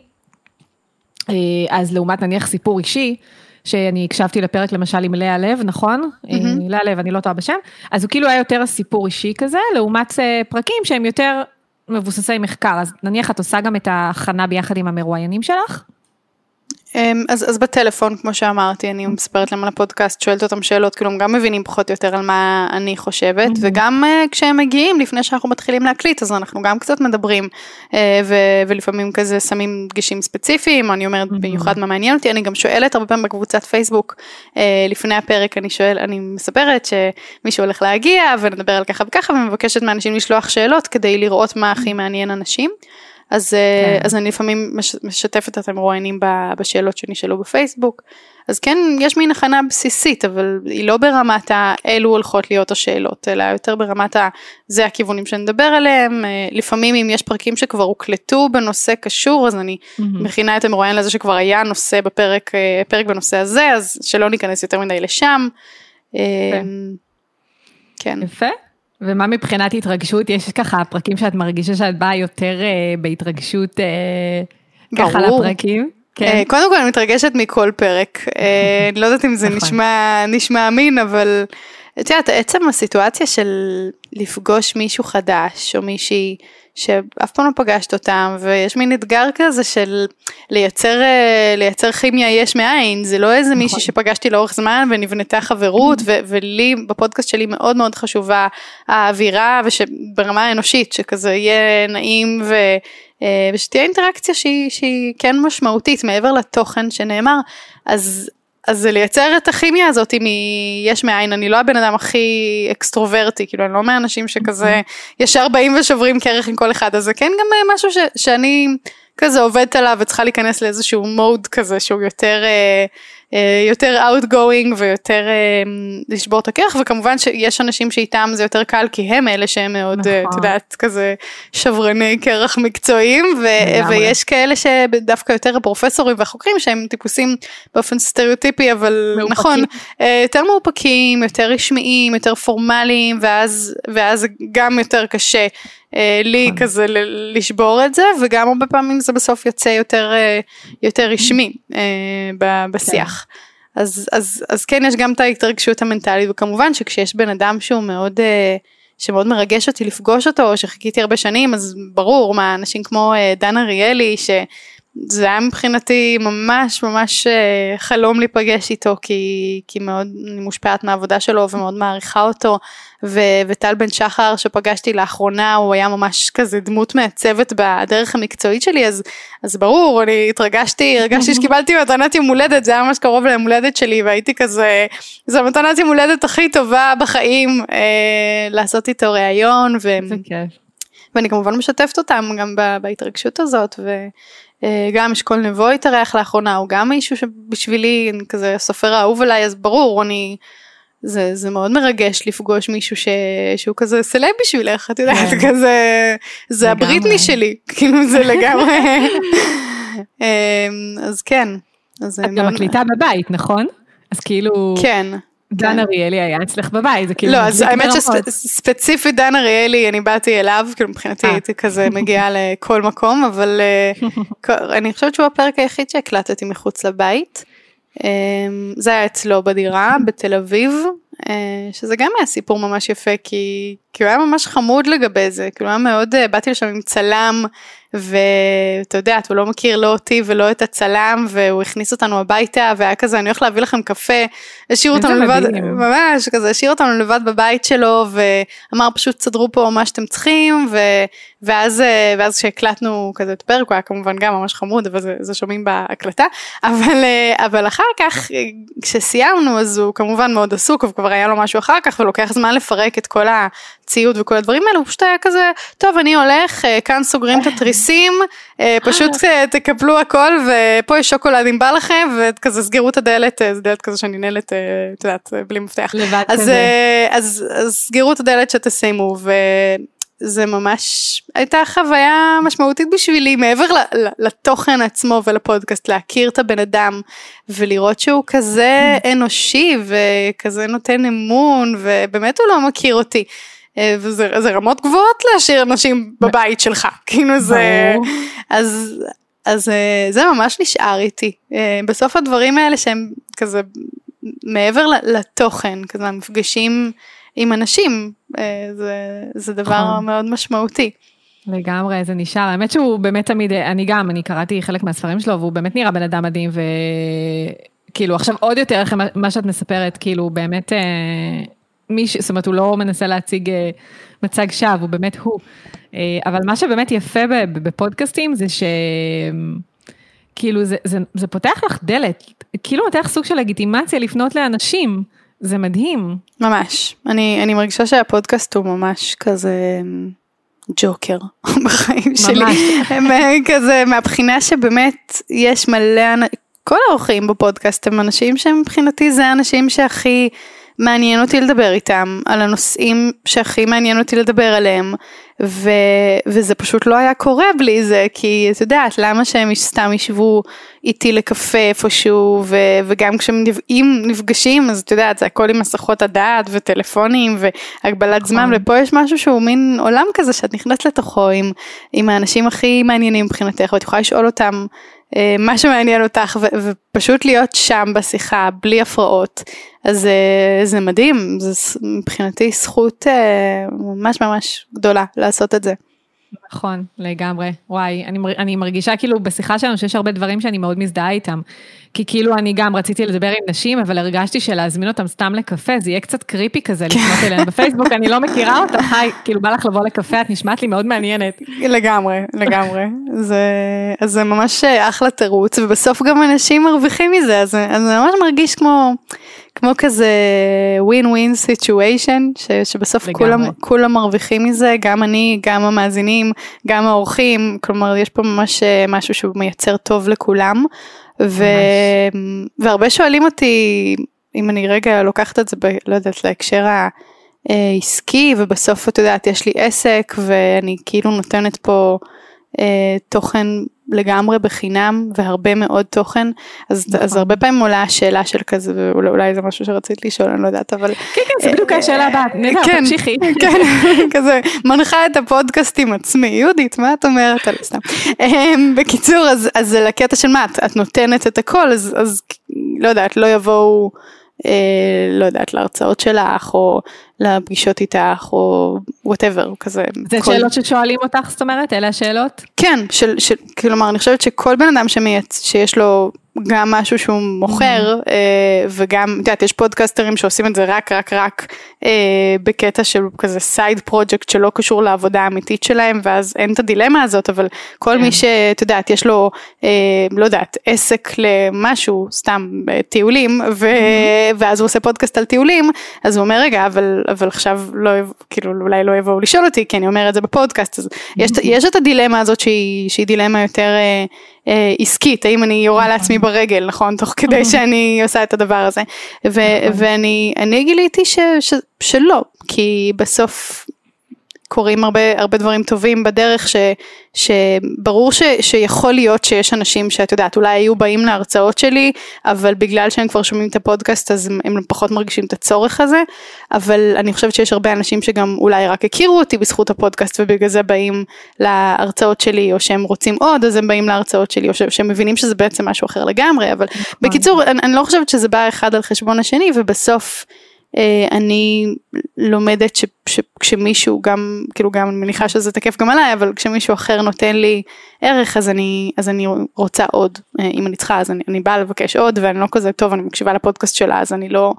אה, אז לעומת נניח סיפור אישי, שאני הקשבתי לפרק למשל עם לאה לב, נכון? Mm-hmm. לאה לב, אני לא טועה בשם, אז הוא כאילו היה יותר הסיפור אישי כזה, לעומת פרקים שהם יותר מבוססי מחקר, אז נניח את עושה גם את ההכנה ביחד עם המרואיינים שלך? אמ, אז, אז בטלפון כמו שאמרתי אני מספרת להם על הפודקאסט שואלת אותם שאלות כאילו הם גם מבינים פחות או יותר על מה אני חושבת mm-hmm. וגם uh, כשהם מגיעים לפני שאנחנו מתחילים להקליט אז אנחנו גם קצת מדברים uh, ו- ולפעמים כזה שמים דגשים ספציפיים אני אומרת mm-hmm. במיוחד מה מעניין אותי אני גם שואלת הרבה פעמים בקבוצת פייסבוק uh, לפני הפרק אני שואל אני מספרת שמישהו הולך להגיע ונדבר על ככה וככה ומבקשת מאנשים לשלוח שאלות כדי לראות מה הכי מעניין אנשים. אז, אה, כן. אז אני לפעמים משתפת את המרואיינים בשאלות שנשאלו בפייסבוק. אז כן, יש מין הכנה בסיסית, אבל היא לא ברמת האלו הולכות להיות השאלות, אלא יותר ברמת ה... זה הכיוונים שנדבר עליהם. אה, לפעמים אם יש פרקים שכבר הוקלטו בנושא קשור, אז אני mm-hmm. מכינה את המרואיין לזה שכבר היה נושא בפרק, אה, פרק בנושא הזה, אז שלא ניכנס יותר מדי לשם. כן. כן. יפה. ומה מבחינת התרגשות, יש ככה פרקים שאת מרגישה שאת באה יותר אה, בהתרגשות אה, ככה לפרקים? כן. אה, קודם כל אני מתרגשת מכל פרק, אה, אני לא יודעת אם זה נכון. נשמע, נשמע אמין, אבל את יודעת, עצם הסיטואציה של לפגוש מישהו חדש או מישהי שאף פעם לא פגשת אותם ויש מין אתגר כזה של לייצר, אה, לייצר כימיה יש מאין, זה לא איזה נכון. מישהי שפגשתי לאורך זמן ונבנתה חברות ו- ולי בפודקאסט שלי מאוד מאוד חשובה האווירה ושברמה האנושית שכזה יהיה נעים ו... אה, ושתהיה אינטראקציה שהיא, שהיא כן משמעותית מעבר לתוכן שנאמר אז אז זה לייצר את הכימיה הזאת מיש מאין, אני לא הבן אדם הכי אקסטרוברטי, כאילו אני לא מהאנשים שכזה ישר באים ושוברים כרך עם כל אחד, אז זה כן גם משהו ש, שאני כזה עובדת עליו וצריכה להיכנס לאיזשהו מוד כזה שהוא יותר אה, אה, יותר outgoing ויותר אה, לשבור את הקרח וכמובן שיש אנשים שאיתם זה יותר קל כי הם אלה שהם מאוד נכון. את יודעת כזה שברני קרח מקצועיים ו- ויש כאלה שדווקא יותר הפרופסורים והחוקרים שהם טיפוסים באופן סטריאוטיפי אבל מאופקים. נכון יותר מאופקים יותר רשמיים יותר פורמליים ואז ואז גם יותר קשה לי נכון. כזה לשבור את זה, וגם הרבה פעמים זה בסוף יוצא יותר, אה, יותר רשמי אה, בשיח. אז, אז, אז כן יש גם את ההתרגשות המנטלית וכמובן שכשיש בן אדם שהוא מאוד אה, שמאוד מרגש אותי לפגוש אותו או שחיכיתי הרבה שנים אז ברור מה אנשים כמו אה, דן אריאלי שזה היה מבחינתי ממש ממש אה, חלום להיפגש איתו כי, כי מאוד אני מושפעת מהעבודה שלו ומאוד מעריכה אותו ו, וטל בן שחר שפגשתי לאחרונה הוא היה ממש כזה דמות מעצבת בדרך המקצועית שלי אז, אז ברור אני התרגשתי הרגשתי (laughs) שקיבלתי מתנת יום הולדת זה היה ממש קרוב ליום הולדת שלי והייתי כזה זו המתנת יום הולדת הכי טובה בחיים אה, לעשות איתו ראיון ו, זה כיף. ואני כמובן משתפת אותם גם בהתרגשות הזאת וגם אשכול נבו התארח לאחרונה הוא גם מישהו שבשבילי כזה הסופר האהוב עליי אז ברור אני זה, זה מאוד מרגש לפגוש מישהו ש, שהוא כזה סלב בשבילך את יודעת כן. כזה זה לגמרי. הבריטני שלי כאילו זה לגמרי (laughs) אמ, אז כן. אז את גם מאוד- מקליטה בבית, נכון? אז כאילו, כן. דן כן. אריאלי היה אצלך בבית, זה כאילו לא, אז האמת. שספציפית דן אריאלי, אני באתי אליו, כאילו מבחינתי אה. הייתי כזה מגיעה (laughs) לכל מקום, אבל אה, (laughs) אני חושבת שהוא הפרק היחיד שהקלטתי מחוץ לבית. אה, זה היה אצלו בדירה בתל אביב, שזה גם היה סיפור ממש יפה, כי, כי הוא היה ממש חמוד לגבי זה, כאילו היה מאוד, באתי לשם עם צלם, ואתה יודע, הוא לא מכיר לא אותי ולא את הצלם, והוא הכניס אותנו הביתה, והיה כזה, אני הולך להביא לכם קפה, השאיר אותנו לבד, מדהים. ממש כזה, השאיר אותנו לבד בבית שלו, ואמר פשוט תסדרו פה מה שאתם צריכים, ו, ואז, אה, ואז כשהקלטנו כזה את הפרק, הוא היה כמובן גם ממש חמוד, אבל זה, זה שומעים בהקלטה, אבל, אה, אבל אחר כך, אה, כשסיימנו, אז הוא כמובן מאוד עסוק, וכבר היה לו משהו אחר כך, ולוקח זמן לפרק את כל הציוד וכל הדברים האלו, הוא פשוט היה כזה, טוב, אני הולך, כאן סוגרים את התריסים, אה, פשוט אה, תקבלו הכל, ופה יש שוקולד אם בא לכם, וכזה סגרו את הדלת, אה, זו דלת כזה שננעלת, אה, את יודעת, אה, בלי מפתח. לבד אז, כזה. אה, אז, אז סגרו את הדלת שתסיימו וזה ממש הייתה חוויה משמעותית בשבילי מעבר ל- ל- לתוכן עצמו ולפודקאסט להכיר את הבן אדם ולראות שהוא כזה אנושי וכזה נותן אמון ובאמת הוא לא מכיר אותי. אה, וזה זה רמות גבוהות להשאיר אנשים בבית שלך (laughs) כאילו זה. אז אז אה, זה ממש נשאר איתי אה, בסוף הדברים האלה שהם כזה מעבר לתוכן כזה המפגשים עם אנשים זה זה דבר נכון. מאוד משמעותי. לגמרי, זה נשאר. האמת שהוא באמת תמיד, אני גם, אני קראתי חלק מהספרים שלו, והוא באמת נראה בן אדם מדהים, וכאילו עכשיו עוד יותר מה- שאת מספרת, כאילו באמת, אה, מיש, זאת אומרת הוא לא מנסה להציג אה, מצג שווא, הוא באמת הוא. אה, אבל מה שבאמת יפה בפודקאסטים זה ש... כאילו זה, זה, זה פותח לך דלת, כאילו נותן לך סוג של לגיטימציה לפנות לאנשים, זה מדהים. ממש אני אני מרגישה שהפודקאסט הוא ממש כזה אמ, ג'וקר (laughs) בחיים שלי ממש. הם אה, כזה מהבחינה שבאמת יש מלא כל האורחים בפודקאסט הם אנשים שמבחינתי זה האנשים שהכי מעניין אותי לדבר איתם על הנושאים שהכי מעניין אותי לדבר עליהם ו, וזה פשוט לא היה קורה בלי זה כי את יודעת למה שהם סתם ישבו איתי לקפה איפשהו ו, וגם כשהם נפגשים אז את יודעת זה הכל עם מסכות הדעת וטלפונים והגבלת זמן ופה יש משהו שהוא מין עולם כזה שאת נכנסת לתוכו עם, עם האנשים הכי מעניינים מבחינתך ואת יכולה לשאול אותם מה שמעניין אותך ופשוט להיות שם בשיחה בלי הפרעות אז אה, זה מדהים זה מבחינתי זכות אה, ממש ממש גדולה לעשות את זה. נכון, לגמרי. וואי, אני, אני מרגישה כאילו בשיחה שלנו שיש הרבה דברים שאני מאוד מזדהה איתם. כי כאילו אני גם רציתי לדבר עם נשים, אבל הרגשתי שלהזמין אותם סתם לקפה, זה יהיה קצת קריפי כזה לפנות אליהם בפייסבוק, אני לא מכירה אותך, (laughs) היי, כאילו בא לך לבוא לקפה, את נשמעת לי מאוד מעניינת. לגמרי לגמרי זה אז זה ממש אה, אחלה תירוץ ובסוף גם אנשים מרוויחים מזה אז, זה- אז זה ממש מרגיש כמו כמו כזה ווין ווין סיטואשן שבסוף. כולם כולם מרוויחים מזה גם אני גם המאזינים גם האורחים כלומר יש פה ממש אה, משהו שהוא מייצר טוב לכולם ו, והרבה שואלים אותי אם אני רגע לוקחת את זה ב, לא יודעת להקשר ה... אה, עסקי ובסוף את יודעת יש לי עסק ואני כאילו נותנת פה אה, תוכן לגמרי בחינם והרבה מאוד תוכן, אז, נכון. אז הרבה פעמים עולה השאלה של כזה, ואולי זה משהו שרצית לשאול, אני לא יודעת, אבל... כן, כן, זה בדיוק השאלה הבאה, נדע, כן, תמשיכי. (laughs) כן, כזה, מנחה את הפודקאסט עם עצמי, יהודית, מה את אומרת על סתם. אמ, בקיצור, אז, אז לקטע של מה, את, את נותנת את הכל, אז, אז לא יודעת, לא יבואו... אה, לא יודעת, להרצאות שלך, או לפגישות איתך, או whatever, כזה. זה כל... שאלות ששואלים אותך, זאת אומרת? אלה השאלות? כן, של, של, כלומר, אני חושבת שכל בן אדם שמייצ... שיש לו גם משהו שהוא מוכר mm-hmm. אה, וגם, את יודעת, יש פודקסטרים שעושים את זה רק רק רק אה, בקטע של כזה side project שלא קשור לעבודה האמיתית שלהם ואז אין את הדילמה הזאת, אבל כל כן. מי שאת יודעת, יש לו, אה, לא יודעת, עסק למשהו, סתם טיולים, ו, mm-hmm. ואז הוא עושה פודקאסט על טיולים, אז הוא אומר רגע, אבל, אבל עכשיו לא, כאילו אולי לא יבואו לשאול אותי, כי אני אומר את זה בפודקאסט, אז. יש, יש את הדילמה הזאת שהיא, שהיא דילמה יותר... אה, עסקית, האם אני יורה נכון. לעצמי ברגל, נכון, תוך כדי שאני עושה את הדבר הזה. ו- נכון. ואני גיליתי ש- ש- שלא, כי בסוף קורים הרבה הרבה דברים טובים בדרך ש, שברור ש, שיכול להיות שיש אנשים שאת יודעת אולי היו באים להרצאות שלי אבל בגלל שהם כבר שומעים את הפודקאסט אז הם, פחות מרגישים את הצורך הזה אבל אני חושבת שיש הרבה אנשים שגם אולי רק הכירו אותי בזכות הפודקאסט ובגלל זה באים להרצאות שלי או שהם רוצים עוד אז הם באים להרצאות שלי או ש, שהם מבינים שזה בעצם משהו אחר לגמרי אבל נכון. בקיצור אני, אני לא חושבת שזה בא אחד על חשבון השני ובסוף אני לומדת שכשמישהו גם, כאילו גם אני מניחה שזה תקף גם עליי, אבל כשמישהו אחר נותן לי ערך אז אני, אז אני רוצה עוד, אה, אם אני צריכה אז אני, אני באה לבקש עוד ואני לא כזה טוב, אני מקשיבה לפודקאסט שלה אז אני לא,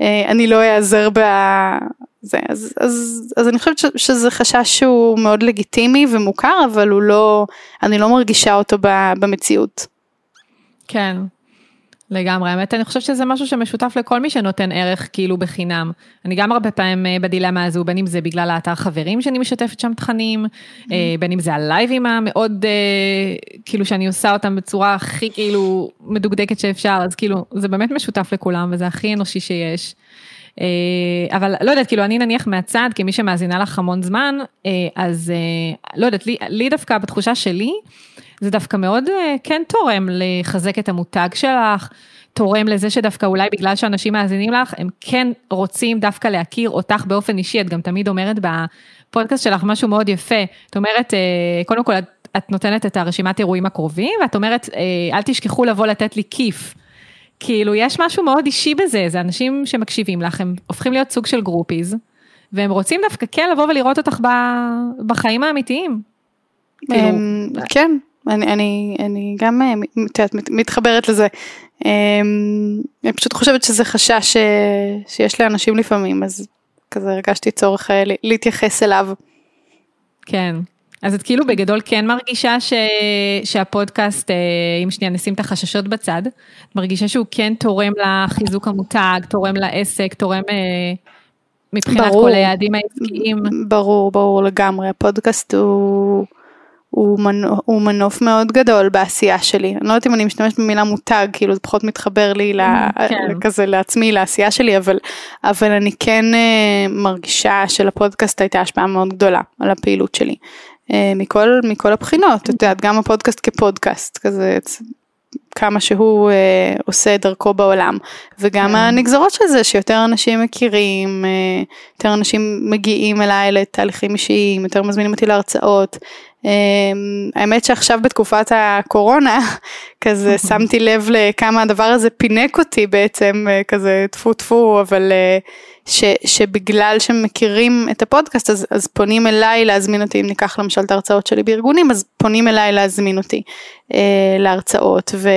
אה, אני לא אעזר ב... זה, אז, אז, אז אני חושבת שזה חשש שהוא מאוד לגיטימי ומוכר, אבל הוא לא, אני לא מרגישה אותו במציאות. כן, לגמרי, האמת אני חושבת שזה משהו שמשותף לכל מי שנותן ערך כאילו בחינם. אני גם הרבה פעמים אה, בדילמה הזו, בין אם זה בגלל האתר חברים שאני משתפת שם תכנים, mm-hmm. בין אם זה הלייבים המאוד, אה, כאילו שאני עושה אותם בצורה הכי כאילו מדוקדקת שאפשר, אז כאילו זה באמת משותף לכולם וזה הכי אנושי שיש. אבל לא יודעת, כאילו אני נניח מהצד, כמי שמאזינה לך המון זמן, אז לא יודעת, לי, לי דווקא בתחושה שלי, זה דווקא מאוד אה, כן תורם לחזק את המותג שלך, תורם לזה שדווקא אולי בגלל שאנשים מאזינים לך, הם כן רוצים דווקא להכיר אותך באופן אישי, את גם תמיד אומרת בפודקאסט שלך משהו מאוד יפה, את אומרת, אה, קודם כל את, נותנת את הרשימת אירועים הקרובים, ואת אומרת, אה, אל תשכחו לבוא לתת לי כיף. כאילו, יש משהו מאוד אישי בזה, זה אנשים שמקשיבים לך, הם הופכים להיות סוג של גרופיז, והם רוצים דווקא כן לבוא ולראות אותך בחיים האמיתיים. כאילו, כן, אני, אני, אני גם אה, מתחברת לזה. אמ, אני פשוט חושבת שזה חשש ש, שיש לאנשים לפעמים, אז כזה הרגשתי צורך אה, להתייחס אליו. כן, אז את כאילו בגדול כן מרגישה ש... שהפודקאסט, אה, אם שנייה נשים את החששות בצד, מרגישה שהוא כן תורם לחיזוק המותג, תורם לעסק, תורם מבחינת ברור, כל היעדים העסקיים. ברור, ברור לגמרי, הפודקאסט הוא... הוא, מנוף, הוא מנוף מאוד גדול בעשייה שלי. אני לא יודעת אם אני משתמשת במילה מותג, כאילו זה פחות מתחבר לי כן. כזה לעצמי, לעשייה שלי, אבל, אבל אני כן uh, מרגישה שלפודקאסט הייתה השפעה מאוד גדולה על הפעילות שלי. Uh, מכל, מכל הבחינות, את יודעת, גם הפודקאסט כפודקאסט, כזה כמה שהוא uh, עושה את דרכו בעולם. וגם כן. הנגזרות של זה שיותר אנשים מכירים, uh, יותר אנשים מגיעים אליי לתהליכים אישיים, יותר מזמינים אותי להרצאות, אמ, האמת שעכשיו בתקופת הקורונה (laughs) כזה (laughs) שמתי לב לכמה הדבר הזה פינק אותי בעצם אה, כזה טפו טפו אבל אה, ש, שבגלל שמכירים את הפודקאסט אז, אז פונים אליי להזמין אותי אם ניקח למשל את ההרצאות שלי בארגונים אז פונים אליי להזמין אותי אה, להרצאות ו,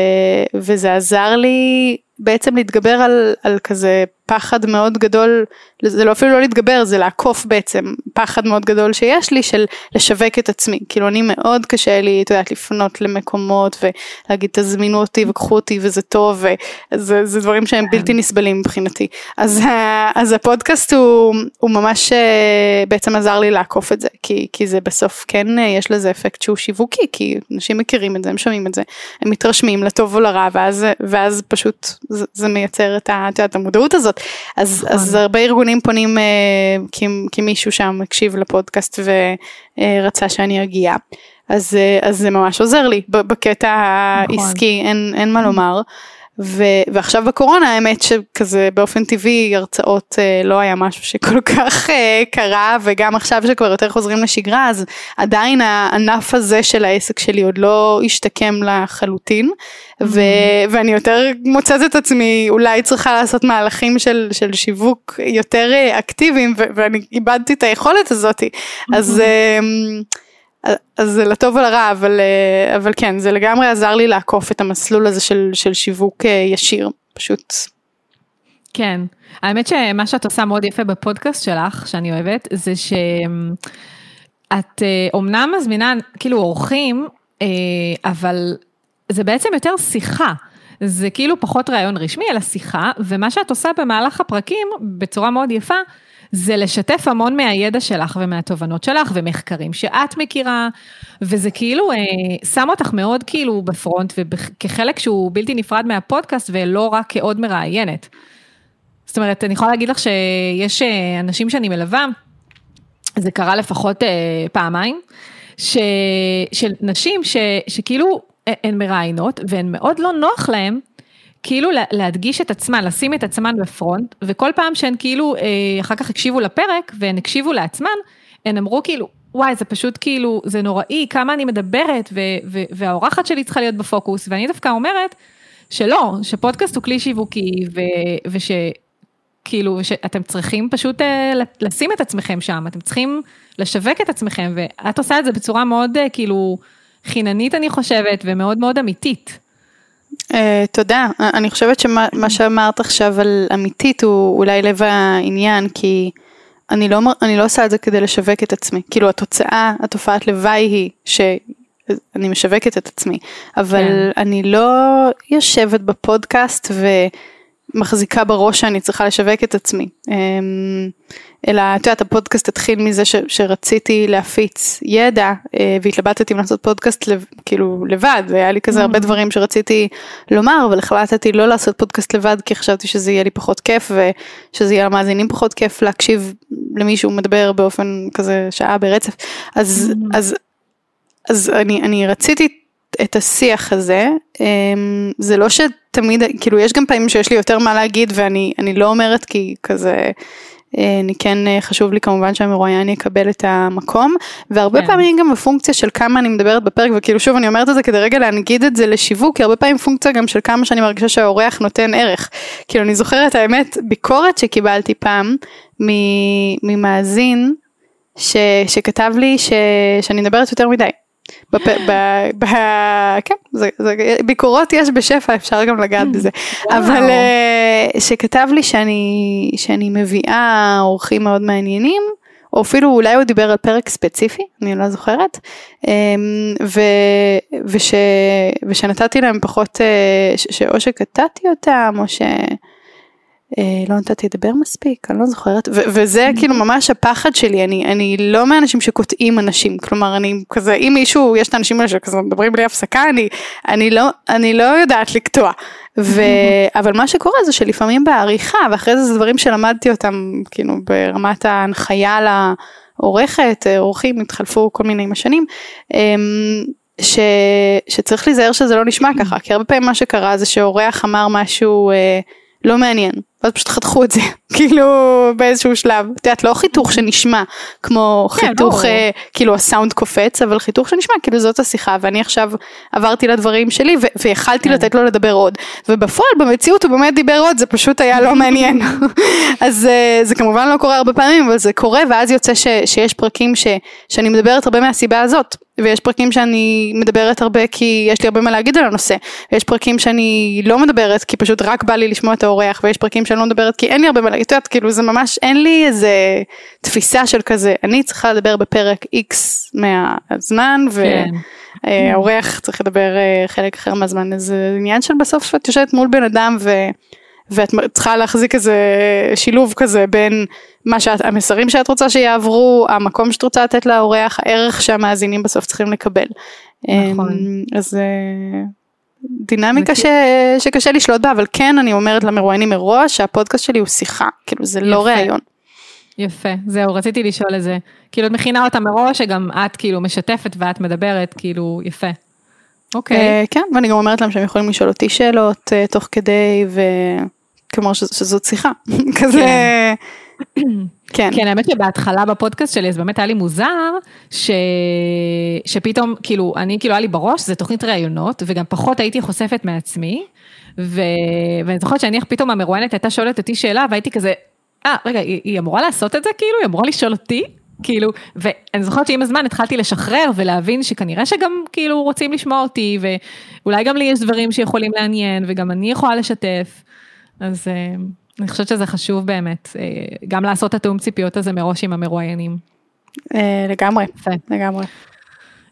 וזה עזר לי בעצם להתגבר על, על כזה פחד מאוד גדול, זה לא אפילו לא להתגבר, זה לעקוף בעצם פחד מאוד גדול שיש לי של לשווק את עצמי. כאילו אני מאוד קשה לי, את יודעת, לפנות למקומות ולהגיד תזמינו אותי וקחו אותי וזה טוב, וזה דברים שהם בלתי נסבלים מבחינתי. אז, אז הפודקאסט הוא, הוא ממש אה, בעצם עזר לי לעקוף את זה, כי, כי זה בסוף כן אה, יש לזה אפקט שהוא שיווקי, כי אנשים מכירים את זה, הם שומעים את זה, הם מתרשמים לטוב או לרע, ואז, ואז פשוט זה, זה מייצר את, ה, את, יודעת, המודעות הזאת. לעשות. אז, נכון. אז הרבה ארגונים פונים אה, כי, כי מישהו שם הקשיב לפודקאסט ורצה שאני אגיע. אז, אה, אז זה ממש עוזר לי בקטע נכון. העסקי, אין, אין מה לומר. ו, ועכשיו בקורונה האמת שכזה באופן טבעי הרצאות אה, לא היה משהו שכל (laughs) כך אה, קרה וגם עכשיו שכבר יותר חוזרים לשגרה אז עדיין הענף הזה של העסק שלי עוד לא השתקם לחלוטין. ו, ואני יותר מוצאת את עצמי אולי צריכה לעשות מהלכים של, של שיווק יותר אה, אקטיביים ו, ואני איבדתי את היכולת הזאתי אז אה, אז זה לטוב ולרע, אבל, אה, אבל כן, זה לגמרי עזר לי לעקוף את המסלול הזה של, של שיווק אה, ישיר, פשוט. כן, האמת שמה שאת עושה מאוד יפה בפודקאסט שלך, שאני אוהבת, זה שאת אומנם מזמינה כאילו אורחים, אה, אבל זה בעצם יותר שיחה. זה כאילו פחות ראיון רשמי, אלא שיחה, ומה שאת עושה במהלך הפרקים, בצורה מאוד יפה, זה לשתף המון מהידע שלך ומהתובנות שלך ומחקרים שאת מכירה, וזה כאילו אה, שם אותך מאוד כאילו בפרונט וכחלק שהוא בלתי נפרד מהפודקאסט ולא רק כעוד מראיינת. זאת אומרת, אני יכולה להגיד לך שיש אה, אנשים שאני מלווה, זה קרה לפחות אה, פעמיים, ש, של נשים ש, שכאילו הן מראיינות והן מאוד לא נוח להן. כאילו להדגיש את עצמן, לשים את עצמן בפרונט, וכל פעם שהן כאילו אה, אחר כך הקשיבו לפרק והן הקשיבו לעצמן, הן אמרו כאילו, וואי, זה פשוט כאילו, זה נוראי, כמה אני מדברת, ו- ו- והאורחת שלי צריכה להיות בפוקוס, ואני דווקא אומרת שלא, שפודקאסט הוא כלי שיווקי, ו- ושכאילו, שאתם צריכים פשוט אה, לשים את עצמכם שם, אתם צריכים לשווק את עצמכם, ואת עושה את זה בצורה מאוד אה, כאילו חיננית, אני חושבת, ומאוד מאוד אמיתית. Uh, תודה, אני חושבת שמה שאמרת עכשיו על אמיתית הוא אולי לב העניין כי אני לא, אני לא עושה את זה כדי לשווק את עצמי, כאילו התוצאה, התופעת לוואי היא שאני משווקת את עצמי, אבל כן. אני לא יושבת בפודקאסט ומחזיקה בראש שאני צריכה לשווק את עצמי. Um, אלא את יודעת הפודקאסט התחיל מזה ש, שרציתי להפיץ ידע אה, והתלבטתי אם לעשות פודקאסט לב, כאילו לבד היה לי כזה הרבה mm. דברים שרציתי לומר אבל החלטתי לא לעשות פודקאסט לבד כי חשבתי שזה יהיה לי פחות כיף ושזה יהיה למאזינים פחות כיף להקשיב למישהו מדבר באופן כזה שעה ברצף אז mm. אז אז אני אני רציתי את השיח הזה אמ, זה לא שתמיד כאילו יש גם פעמים שיש לי יותר מה להגיד ואני אני לא אומרת כי כזה אה, אני כן אה, חשוב לי כמובן שהמרואיין יקבל את המקום והרבה כן. פעמים גם הפונקציה של כמה אני מדברת בפרק וכאילו שוב אני אומרת את זה כדי רגע להנגיד את זה לשיווק כי הרבה פעמים פונקציה גם של כמה שאני מרגישה שהאורח נותן ערך כאילו אני זוכרת האמת ביקורת שקיבלתי פעם ממאזין ש, שכתב לי ש, שאני מדברת יותר מדי. בפ... (gasps) ב... ב... כן, זה, זה, ביקורות יש בשפע, אפשר גם לגעת בזה. (laughs) אבל uh, שכתב לי שאני, שאני מביאה אורחים מאוד מעניינים, או אפילו אולי הוא דיבר על פרק ספציפי, אני לא זוכרת, um, ו, וש, ושנתתי להם פחות, uh, ש, שאו שקטעתי אותם, או ש... אה, לא נתתי לדבר מספיק, אני לא זוכרת, ו- וזה. כאילו ממש הפחד שלי, אני, אני לא מאנשים שקוטעים אנשים, כלומר אני כזה, אם מישהו, יש את האנשים האלה שכזה מדברים בלי הפסקה, אני, אני, לא, אני לא יודעת לקטוע, ו-. (laughs) אבל מה שקורה זה שלפעמים בעריכה, ואחרי זה זה דברים שלמדתי אותם, כאילו ברמת ההנחיה לעורכת, אורחים התחלפו כל מיני עם השנים, אמ, ש, שצריך להיזהר שזה לא נשמע (clears throat) ככה, כי הרבה פעמים מה שקרה זה שאורח אמר משהו אה, לא מעניין, ואז פשוט חתכו את זה, (laughs) כאילו באיזשהו שלב, את יודעת לא חיתוך שנשמע כמו כן, חיתוך, לא. אה, כאילו הסאונד קופץ, אבל חיתוך שנשמע כאילו זאת השיחה, ואני עכשיו עברתי לדברים שלי ויכלתי כן. לתת לו לדבר עוד, ובפועל במציאות הוא באמת דיבר עוד, זה פשוט היה לא מעניין, (laughs) אז אה, זה כמובן לא קורה הרבה פעמים, אבל זה קורה, ואז יוצא ש, שיש פרקים ש, שאני מדברת הרבה מהסיבה הזאת, ויש פרקים שאני מדברת הרבה כי יש לי הרבה מה להגיד על הנושא, ויש פרקים שאני לא מדברת כי פשוט רק בא לי לשמוע את האורח, ויש פרקים שאני לא מדברת כי אין לי הרבה מה להגיד, את יודעת, כאילו זה ממש, אין לי איזה תפיסה של כזה, אני צריכה לדבר בפרק X מהזמן, כן. והאורח צריך לדבר אה, חלק אחר מהזמן, זה עניין של בסוף את יושבת מול בן אדם ו... ואת צריכה להחזיק איזה שילוב כזה בין מה שאת, המסרים שאת רוצה שיעברו, המקום שאת רוצה לתת לאורח, הערך שהמאזינים בסוף צריכים לקבל. נכון. אמ, אז דינמיקה ש... שקשה לשלוט בה, אבל כן אני אומרת למרואיינים מראש שהפודקאסט שלי הוא שיחה, כאילו זה לא יפה. ראיון. יפה, זהו, רציתי לשאול את זה. כאילו, את מכינה אותה מראש, שגם את כאילו משתפת ואת מדברת, כאילו, יפה. אוקיי. אה, כן, ואני גם אומרת להם שהם יכולים לשאול אותי שאלות אה, תוך כדי, וכלומר שזאת שיחה, (laughs) כזה, (clears throat) כן, כן, האמת שבהתחלה בפודקאסט שלי, אז באמת היה לי מוזר, ש... שפתאום, כאילו, אני כאילו היה לי בראש, זה תוכנית ראיונות, וגם פחות הייתי חושפת מעצמי, ו... ואני זוכרת שאני פתאום המרואיינת הייתה שואלת אותי שאלה, והייתי כזה, אה, רגע, היא, היא אמורה לעשות את זה כאילו? היא אמורה לשאול אותי? כאילו, ואני זוכרת שעם הזמן התחלתי לשחרר ולהבין שכנראה שגם כאילו רוצים לשמוע אותי, ואולי גם לי יש דברים שיכולים לעניין, וגם אני יכולה לשתף, אז אה, אני חושבת שזה חשוב באמת, אה, גם לעשות את התיאום ציפיות הזה מראש עם המרואיינים. אה, לגמרי, יפה. לגמרי.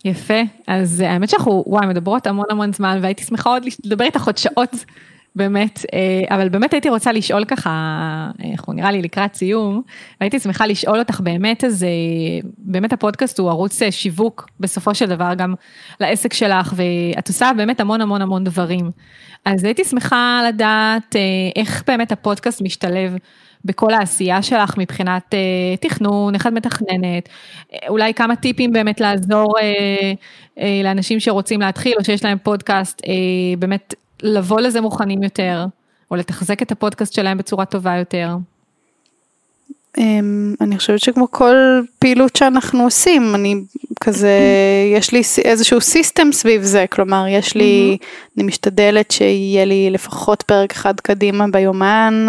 יפה, אז אה, האמת שאנחנו, וואי, מדברות המון המון זמן, והייתי שמחה עוד לדבר איתך עוד שעות, באמת, אה, אבל באמת הייתי רוצה לשאול ככה, אה, אנחנו נראה לי לקראת סיום, והייתי שמחה לשאול אותך באמת איזה, באמת הפודקאסט הוא ערוץ אה, שיווק, בסופו של דבר גם לעסק שלך, ואת עושה באמת המון המון המון דברים. אז הייתי שמחה לדעת אה, איך באמת הפודקאסט משתלב בכל העשייה שלך מבחינת תכנון, איך את מתכננת, אולי כמה טיפים באמת לעזור אה, אה, לאנשים שרוצים להתחיל או שיש להם פודקאסט, אה, באמת לבוא לזה מוכנים יותר, או לתחזק את הפודקאסט שלהם בצורה טובה יותר. אמ, אני חושבת שכמו כל פעילות שאנחנו עושים, אני כזה, יש לי איזשהו סיסטם סביב זה, כלומר יש לי, אני משתדלת שיהיה לי לפחות פרק אחד קדימה ביומן,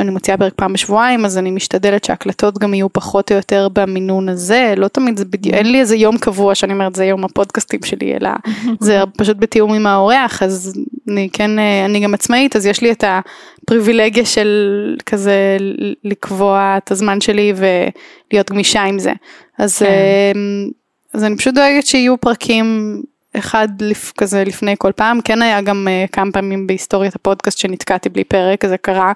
אני מוציאה פרק פעם בשבועיים, אז אני משתדלת שההקלטות גם יהיו פחות או יותר במינון הזה, לא תמיד זה בדיוק, אין לי איזה יום קבוע שאני אומרת זה יום הפודקאסטים שלי, אלא (laughs) זה פשוט בתיאום עם האורח, אז אני כן, אה, אני גם עצמאית, אז יש לי את הפריבילגיה של כזה לקבוע את הזמן שלי ולהיות גמישה עם זה. אז, כן. אמ, אז אני פשוט דואגת שיהיו פרקים אחד לפ, כזה לפני כל פעם, כן היה גם uh, כמה פעמים בהיסטוריית הפודקאסט שנתקעתי בלי פרק, זה קרה.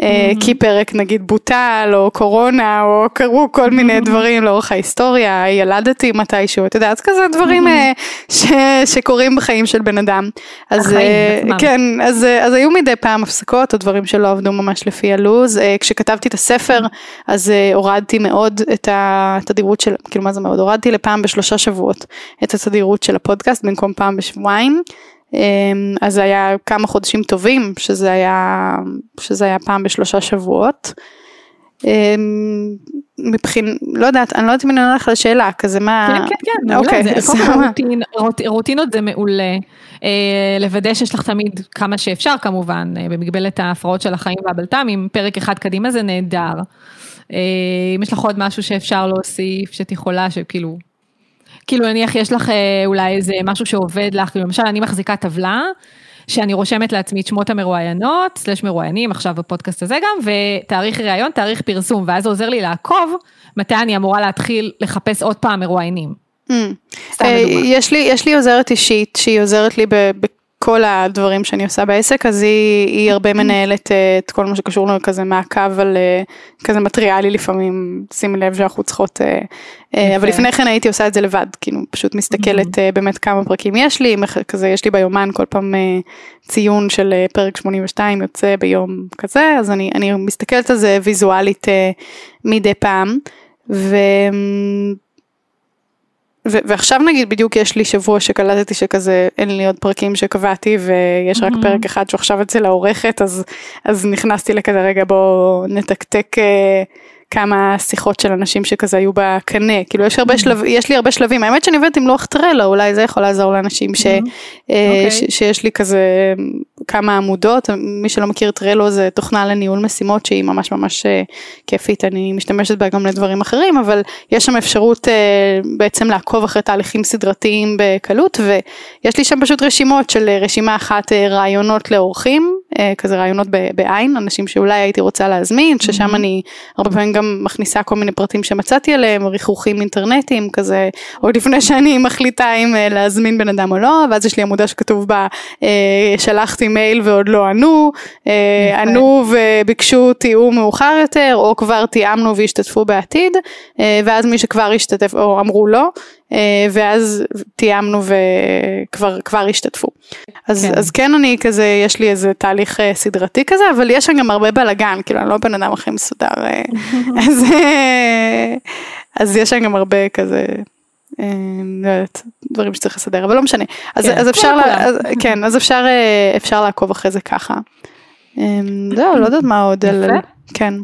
uh, כי פרק נגיד בוטל או קורונה או קרו כל מיני דברים לאורך ההיסטוריה, ילדתי מתישהו, אתה יודע, אז כזה דברים uh, ש, שקורים בחיים של בן אדם. אז החיים עצמם. כן, אז, אה, אז היו מדי פעם הפסקות או דברים שלא עבדו ממש לפי הלוז. אה, כשכתבתי את הספר, אז אה, הורדתי מאוד את התדירות של, כאילו מה זה מאוד, הורדתי לפעם בשלושה שבועות את התדירות של הפודקאסט במקום פעם בשבועיים. אה, אז זה היה כמה חודשים טובים, שזה היה, שזה היה פעם בשלושה שבועות. אה, מבחין, לא יודעת, אני לא יודעת אם אני עונה לך לשאלה, כזה מה... כן, כן, כן, מעולה, אוקיי, זה, כל סבבה. רוטין, רוט, רוטינות זה מעולה, אה, לוודא שיש לך תמיד כמה שאפשר כמובן, אה, במגבלת ההפרעות של החיים והבלת"מים, פרק אחד קדימה זה נהדר. אה, אם יש לך עוד משהו שאפשר להוסיף, שאת יכולה, שכאילו, כאילו נניח יש לך אה, אולי איזה משהו שעובד לך, כאילו למשל אני מחזיקה טבלה, שאני רושמת לעצמי את שמות המרואיינות, סלש מרואיינים, עכשיו בפודקאסט הזה גם, ותאריך ראיון, תאריך פרסום, ואז זה עוזר לי לעקוב מתי אני אמורה להתחיל לחפש עוד פעם מרואיינים. Mm. סתם אה. יש לי, יש לי עוזרת אישית שהיא עוזרת לי בכל הדברים שאני עושה בעסק, אז היא, היא הרבה מנהלת אה, את כל מה שקשור לכזה מעקב על אה, כזה מטריאלי לפעמים, שימי לב שאנחנו צריכות, אה, אבל. לפני כן הייתי עושה את זה לבד, כאילו פשוט מסתכלת אה, באמת כמה פרקים יש לי, כזה יש לי ביומן כל פעם ציון של פרק 82 יוצא ביום כזה, אז אני, אני מסתכלת על זה ויזואלית מדי פעם. ו... ו- ועכשיו נגיד בדיוק יש לי שבוע שקלטתי שכזה אין לי עוד פרקים שקבעתי ויש רק מהמם. פרק אחד שעכשיו אצל העורכת אז אז נכנסתי לכזה רגע בוא נתקתק אה, כמה שיחות של אנשים שכזה היו בקנה. כאילו יש הרבה שלב יש לי הרבה שלבים. האמת שאני עובדת עם לוח טרלו אולי זה יכול לעזור לאנשים ש, אה, אוקיי. ש, שיש לי כזה כמה עמודות. מי שלא מכיר טרלו זה תוכנה לניהול משימות שהיא ממש ממש אה, כיפית. אני משתמשת בה גם לדברים אחרים אבל יש שם אפשרות אה, בעצם לעקוב אחרי תהליכים סדרתיים בקלות ויש לי שם פשוט רשימות של אה, רשימה אחת אה, רעיונות לאורחים. אה, כזה רעיונות בעין אנשים שאולי הייתי רוצה להזמין ששם אני הרבה פעמים גם מכניסה כל מיני פרטים שמצאתי עליהם ריחוכים אינטרנטיים כזה עוד לפני (laughs) שאני מחליטה אם אה, להזמין בן אדם או לא ואז יש לי עמודה שכתוב בה אה, שלחתי מייל ועוד לא ענו אה. ענו וביקשו תיאום מאוחר יותר או כבר תיאמנו והשתתפו בעתיד אה, ואז מי שכבר השתתף או אמרו לא אה, ואז תיאמנו וכבר כבר השתתפו. אז כן. אז כן אני כזה, יש לי איזה תהליך אה, סדרתי כזה, אבל יש שם גם הרבה בלאגן, כאילו אני לא בן אדם הכי מסודר, אה, (laughs) אז, אז יש שם גם הרבה כזה. לא יודעת, דברים שצריך לסדר, אבל לא משנה. אז, כן, אז אפשר, לה, אז, כן, אז אפשר, אפשר לעקוב אחרי זה ככה. זהו, לא יודעת מה עוד. על, כן.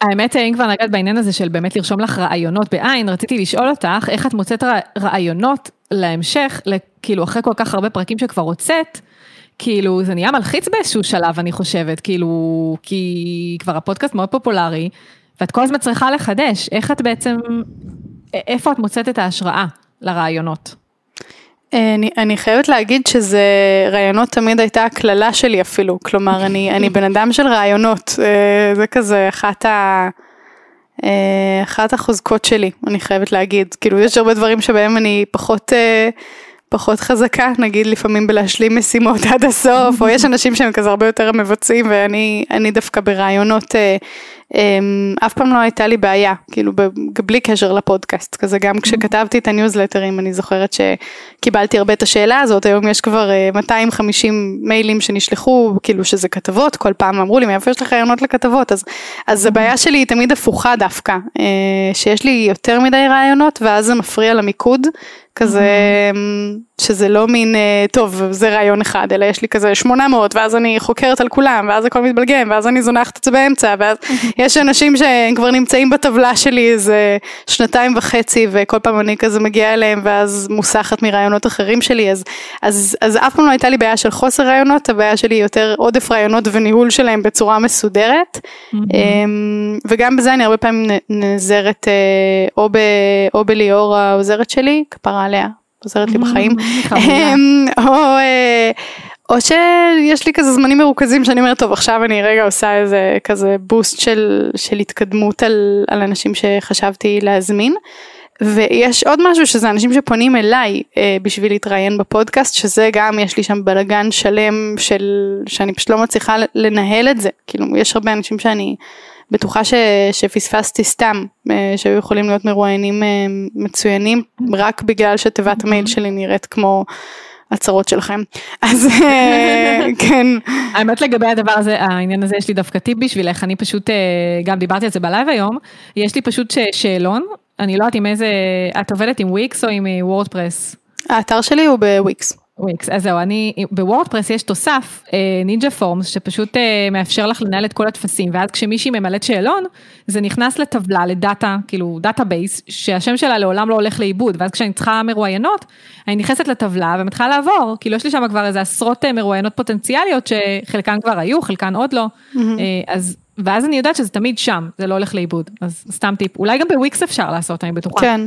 האמת, אם כבר נגעת בעניין הזה של באמת לרשום לך רעיונות בעין, רציתי לשאול אותך, איך את מוצאת רעיונות להמשך, כאילו אחרי כל כך הרבה פרקים שכבר הוצאת, כאילו זה נהיה מלחיץ באיזשהו שלב, אני חושבת, כאילו, כי כבר הפודקאסט מאוד פופולרי, ואת כל הזמן צריכה לחדש, איך את בעצם, איפה את מוצאת את ההשראה לרעיונות? אני, אני חייבת להגיד שזה רעיונות תמיד הייתה הקללה שלי אפילו, כלומר אני, אני בן אדם של רעיונות, אה, זה כזה אחת, ה, אה, אחת החוזקות שלי, אני חייבת להגיד, כאילו יש הרבה דברים שבהם אני פחות, אה, פחות חזקה, נגיד לפעמים בלהשלים משימות עד הסוף, או יש אנשים שהם כזה הרבה יותר מבצעים ואני דווקא ברעיונות אף פעם לא הייתה לי בעיה, כאילו בלי קשר לפודקאסט, כזה גם כשכתבתי את הניוזלטרים אני זוכרת שקיבלתי הרבה את השאלה הזאת, היום יש כבר 250 אה, מיילים שנשלחו, כאילו שזה כתבות, כל פעם אמרו לי מאיפה יש לך רעיונות לכתבות, אז, אז הבעיה שלי היא תמיד הפוכה דווקא, אה, שיש לי יותר מדי רעיונות ואז זה מפריע למיקוד, כזה שזה לא מין אה, טוב זה רעיון אחד אלא יש לי כזה 800 ואז אני חוקרת על כולם ואז הכל מתבלגן ואז אני זונחת את זה באמצע ואז יש אנשים שהם כבר נמצאים בטבלה שלי איזה שנתיים וחצי וכל פעם אני כזה מגיעה אליהם ואז מוסחת מרעיונות אחרים שלי אז, אז, אז אף פעם לא הייתה לי בעיה של חוסר רעיונות הבעיה שלי היא יותר עודף רעיונות וניהול שלהם בצורה מסודרת. אמ, וגם בזה אני הרבה פעמים נעזרת אה, או, ב, או בליאור העוזרת שלי כפרה עליה עוזרת לי (laughs) בחיים. אמ, או אה, או שיש לי כזה זמנים מרוכזים שאני אומרת טוב עכשיו אני רגע עושה איזה כזה בוסט של, של התקדמות על, על אנשים שחשבתי להזמין. ויש עוד משהו שזה אנשים שפונים אליי אה, בשביל להתראיין בפודקאסט שזה גם יש לי שם בלאגן שלם של שאני פשוט לא מצליחה לנהל את זה. כאילו יש הרבה אנשים שאני בטוחה ש, שפספסתי סתם אה, שהיו יכולים להיות מרואיינים אה, מצוינים רק בגלל שתיבת המייל שלי נראית כמו הצרות שלכם. (laughs) אז אה, (laughs) כן. האמת לגבי הדבר הזה, העניין הזה יש לי דווקא טיפ בשבילך, אני פשוט, גם דיברתי על זה בלייב היום, יש לי פשוט שאלון, אני לא יודעת עם איזה, את עובדת עם וויקס או עם וורדפרס? האתר שלי הוא בוויקס. וויקס, אז זהו, אני, בוורדפרס יש תוסף, Ninja Forms, שפשוט מאפשר לך לנהל את כל הטפסים, ואז כשמישהי ממלאת שאלון, זה נכנס לטבלה, ל data, כאילו database, שהשם שלה לעולם לא הולך לאיבוד, ואז כשאני צריכה מרואיינות, אני נכנסת לטבלה ומתחילה לעבור, כאילו יש לי שם כבר איזה עשרות מרואיינות פוטנציאליות, שחלקן כבר היו, חלקן עוד לא, mm-hmm. אז ואז אני יודעת שזה תמיד שם, זה לא הולך לאיבוד, אז סתם טיפ, אולי גם בוויקס אפשר לעשות, אני בטוחה. כן,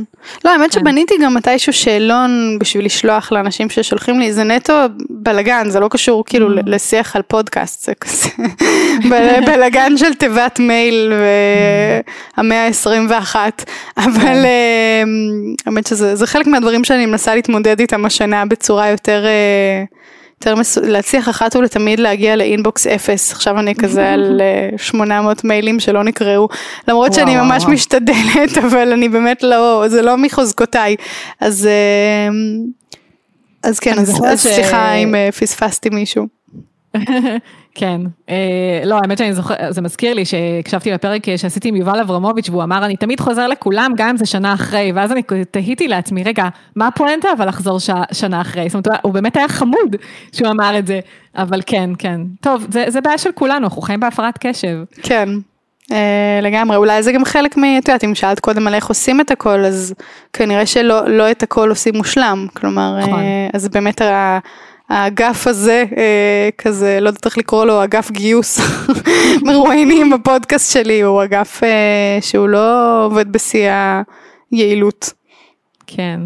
לא האמת כן. שבניתי גם מתישהו שאלון בשביל לשלוח לאנשים ששולחים לי, זה נטו בלאגן, זה לא קשור כאילו mm. לשיח על פודקאסט, זה כזה (laughs) בלאגן של תיבת מייל והמאה ה-21, אבל כן. אה, האמת שזה חלק מהדברים שאני מנסה להתמודד איתם השנה בצורה יותר... אה, יותר מס... להצליח אחת ולתמיד להגיע לאינבוקס אפס, עכשיו אני כזה על 800 (laughs) אה, מיילים שלא נקראו, למרות וואו, שאני ממש וואו. משתדלת, (laughs) אבל אני באמת לא, זה לא מחוזקותיי, אז, אה, אז כן, אז, אז ש... סליחה אם אה, פספסתי מישהו. (laughs) כן, אה, לא האמת שאני זוכר, זה מזכיר לי שהקשבתי לפרק שעשיתי עם יובל אברמוביץ' והוא אמר אני תמיד חוזר לכולם גם אם זה שנה אחרי ואז אני תהיתי לעצמי רגע מה הפואנטה אבל לחזור ש, שנה אחרי, זאת אומרת הוא באמת היה חמוד שהוא אמר את זה, אבל כן כן, טוב זה, זה בעיה של כולנו אנחנו חיים בהפרעת קשב. כן. Uh, לגמרי אולי זה גם חלק מ... את יודעת אם שאלת קודם על איך עושים את הכל אז כנראה שלא לא את הכל עושים מושלם כלומר נכון. uh, אז באמת האגף הזה, אה, כזה, לא יודעת איך לקרוא לו, אגף גיוס (laughs) מרואיינים בפודקאסט שלי, הוא אגף אה, שהוא לא עובד בשיא היעילות. כן.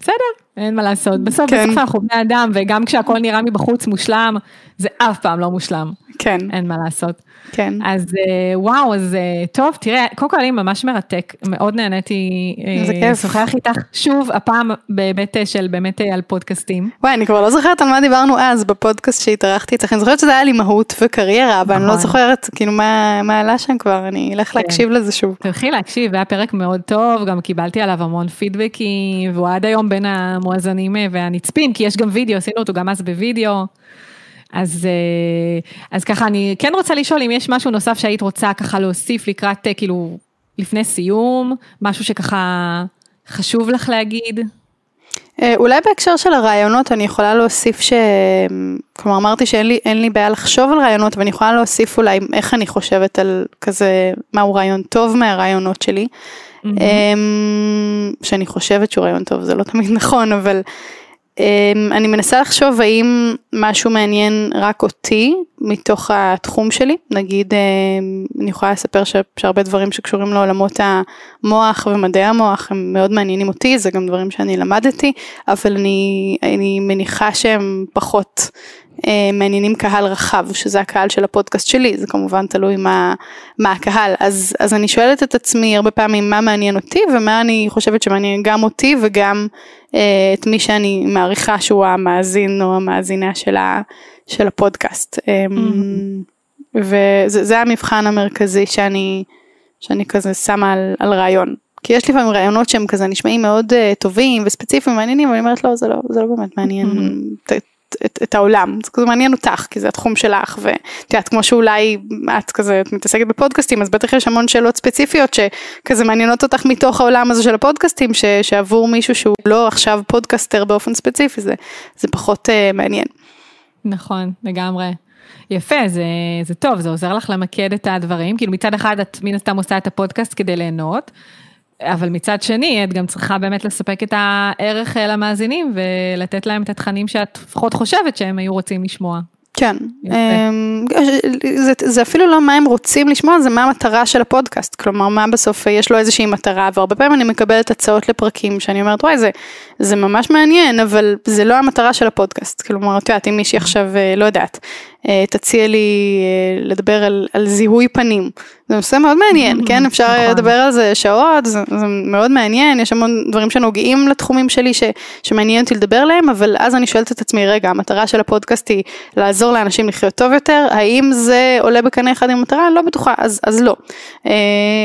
בסדר, אין מה לעשות. בסוף כן. בסוף אנחנו בני אדם, וגם כשהכל נראה מבחוץ מושלם, זה אף פעם לא מושלם. כן. אין מה לעשות. כן. אז אה, וואו, אז אה, טוב, תראה, קודם כל אני ממש מרתק, מאוד נהניתי אה. לשוחח איתך שוב, הפעם בהיבט אה, של באמת על פודקאסטים. וואי, אני כבר לא זוכרת על מה דיברנו אז בפודקאסט שהתארחתי אצלך, אני זוכרת שזה היה לי מהות וקריירה, אבל אני לא נכון. זוכרת כאילו מה עלה שם כבר, אני אלך כן. להקשיב לזה שוב. תלכי להקשיב, היה פרק מאוד טוב, גם קיבלתי עליו המון פידבקים, והוא עד היום בין המואזנים והנצפים, כי יש גם וידאו, עשינו אותו גם אז בווידאו. אז, אה, אז ככה, אני כן רוצה לשאול אם יש משהו נוסף שהיית רוצה ככה להוסיף לקראת, אה, כאילו, לפני סיום, משהו שככה חשוב לך להגיד. אה, אולי בהקשר של הרעיונות אני יכולה להוסיף ש... כלומר אמרתי שאין לי, לי בעיה לחשוב על רעיונות ואני יכולה להוסיף אולי איך אני חושבת על כזה מהו רעיון טוב מהרעיונות שלי. אמ, שאני חושבת שהוא רעיון טוב זה לא תמיד נכון אבל אני מנסה לחשוב האם משהו מעניין רק אותי מתוך התחום שלי. נגיד אמ, אני יכולה לספר שהרבה דברים שקשורים לעולמות המוח ומדעי המוח הם מאוד מעניינים אותי זה גם דברים שאני למדתי אבל אני, אני מניחה שהם פחות אה, מעניינים קהל רחב שזה הקהל של הפודקאסט שלי זה כמובן תלוי מה, מה הקהל. אז, אז אני שואלת את עצמי הרבה פעמים מה מעניין אותי ומה אני חושבת שמעניין גם אותי וגם אה, את מי שאני מעריכה שהוא המאזין או המאזינה של, ה, של הפודקאסט אה, וזה זה המבחן המרכזי שאני, שאני כזה שמה על, על רעיון. כי יש לפעמים רעיונות שהם כזה נשמעים מאוד אה, טובים וספציפיים ומעניינים ואני אומרת לא זה לא זה לא באמת מעניין את, את, את, את העולם זה כזה מעניין אותך כי זה התחום שלך ואת יודעת כמו שאולי את כזה את מתעסקת בפודקאסטים אז בטח יש המון שאלות ספציפיות שכזה מעניינות אותך מתוך העולם הזה של הפודקאסטים ש, שעבור מישהו שהוא לא עכשיו פודקאסטר באופן ספציפי זה, זה פחות uh, מעניין. נכון, לגמרי. יפה, זה, זה טוב, זה עוזר לך למקד את הדברים, כאילו מצד אחד את מן הסתם עושה את הפודקאסט כדי ליהנות, אבל מצד שני את גם צריכה באמת לספק את הערך אה, למאזינים ולתת להם את התכנים שאת לפחות חושבת שהם היו רוצים לשמוע. כן. אמ, זה, זה אפילו לא מה הם רוצים לשמוע, זה מה המטרה של הפודקאסט, כלומר מה בסוף יש לו איזושהי מטרה, והרבה פעמים אני מקבלת הצעות לפרקים שאני אומרת וואי זה, זה ממש מעניין, אבל זה לא המטרה של הפודקאסט, כלומר את יודעת אם מישהי עכשיו אה, לא יודעת, אה, תציע לי אה, לדבר על, על זיהוי פנים, זה נושא מאוד מעניין, כן אפשר נכון. לדבר על זה שעות, זה, זה מאוד מעניין, יש המון דברים שנוגעים לתחומים שלי ש, שמעניין אותי לדבר עליהם, אבל אז אני שואלת את עצמי רגע המטרה של הפודקאסט היא לעזור לאנשים לחיות טוב יותר, האם זה עולה בקנה אחד עם המטרה? לא בטוחה, אז, אז לא. אה,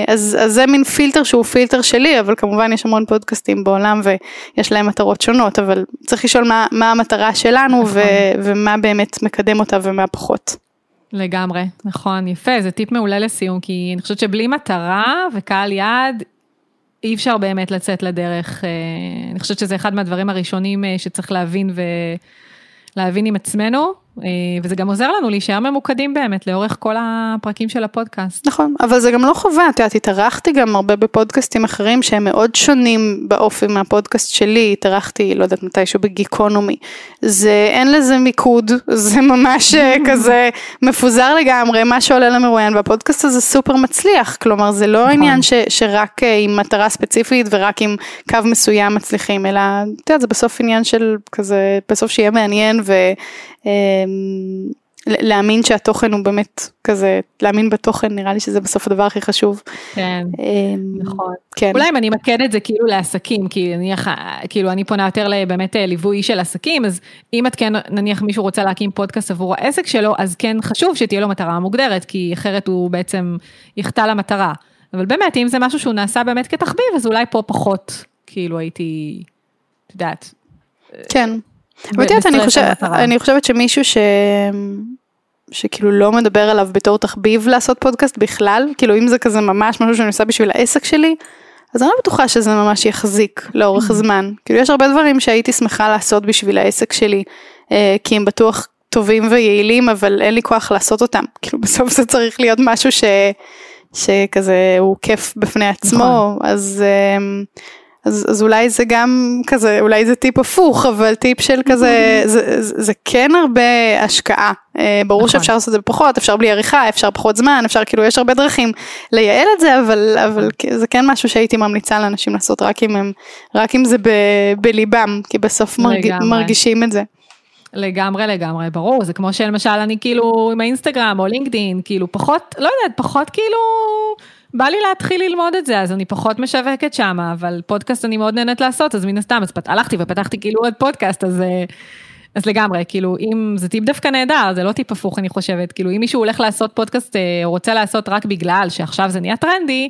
אז, אז זה מין פילטר שהוא פילטר שלי, אבל כמובן יש המון פודקאסטים בעולם ויש להם מטרות שונות, אבל צריך לשאול מה, מה המטרה שלנו ו, ומה באמת מקדם אותה ומה פחות. לגמרי, נכון, יפה, זה טיפ מעולה לסיום, כי אני חושבת שבלי מטרה וקהל יעד, אי אפשר באמת לצאת לדרך. אה, אני חושבת שזה אחד מהדברים הראשונים אה, שצריך להבין ולהבין עם עצמנו, וזה גם עוזר לנו להישאר ממוקדים באמת לאורך כל הפרקים של הפודקאסט. נכון, אבל זה גם לא חובה, את יודעת, התארחתי גם הרבה בפודקאסטים אחרים שהם מאוד שונים באופי מהפודקאסט שלי, התארחתי, לא יודעת מתישהו בגיקונומי. זה, אין לזה מיקוד, זה ממש אה, (laughs) כזה מפוזר לגמרי, מה שעולה למרואיין, והפודקאסט הזה סופר מצליח, כלומר זה לא נכון. עניין ש, שרק אה, עם מטרה ספציפית ורק עם קו מסוים מצליחים, אלא, את יודעת, זה בסוף עניין של כזה, בסוף שיהיה מעניין ו... אמ, להאמין שהתוכן הוא באמת כזה, להאמין בתוכן נראה לי שזה בסוף הדבר הכי חשוב. כן. אמ, נכון. כן. אולי אם אני אמקד את זה כאילו לעסקים, כי נניח, כאילו אני פונה יותר לבאמת אה, ליווי של עסקים, אז אם את כן, נניח מישהו רוצה להקים פודקאסט עבור העסק שלו, אז כן חשוב שתהיה לו מטרה מוגדרת, כי אחרת הוא בעצם יחטא למטרה. אבל באמת, אם זה משהו שהוא נעשה באמת כתחביב, אז אולי פה פחות, כאילו הייתי, את יודעת. כן. אבל את יודעת, אני חושב-. אני חושבת שמישהו ש... שכאילו לא מדבר עליו בתור תחביב לעשות פודקאסט בכלל, כאילו אם זה כזה ממש משהו שאני עושה בשביל העסק שלי, אז אני לא בטוחה שזה ממש יחזיק לאורך הזמן. כאילו יש הרבה דברים שהייתי שמחה לעשות בשביל העסק שלי, אה, כי הם בטוח טובים ויעילים, אבל אין לי כוח לעשות אותם. כאילו (laughs) בסוף זה צריך להיות משהו ש... שכזה הוא כיף בפני עצמו, אז, אמ, אז, אז אולי זה גם כזה, אולי זה טיפ הפוך, אבל טיפ של כזה, (laughs) זה, זה, זה כן הרבה השקעה. אה, ברור נכון. שאפשר לעשות את זה בפחות, אפשר בלי עריכה, אפשר פחות זמן, אפשר כאילו, יש הרבה דרכים לייעל את זה, אבל, אבל זה כן משהו שהייתי ממליצה לאנשים לעשות רק אם הם, רק אם זה ב, בליבם, כי בסוף מרג. מרגישים את זה. לגמרי לגמרי, ברור, זה כמו שלמשל אני כאילו עם האינסטגרם או לינקדין, כאילו פחות, לא יודעת, פחות כאילו, בא לי להתחיל ללמוד את זה, אז אני פחות משווקת שמה, אבל פודקאסט אני מאוד נהנית לעשות, אז מן הסתם, אז הלכתי ופתחתי כאילו עוד פודקאסט, אז... אה, אז לגמרי, כאילו, אם זה טיפ דווקא נהדר, זה לא טיפ הפוך, אני חושבת. כאילו, אם מישהו הולך לעשות פודקאסט, או אה, רוצה לעשות רק בגלל שעכשיו זה נהיה טרנדי,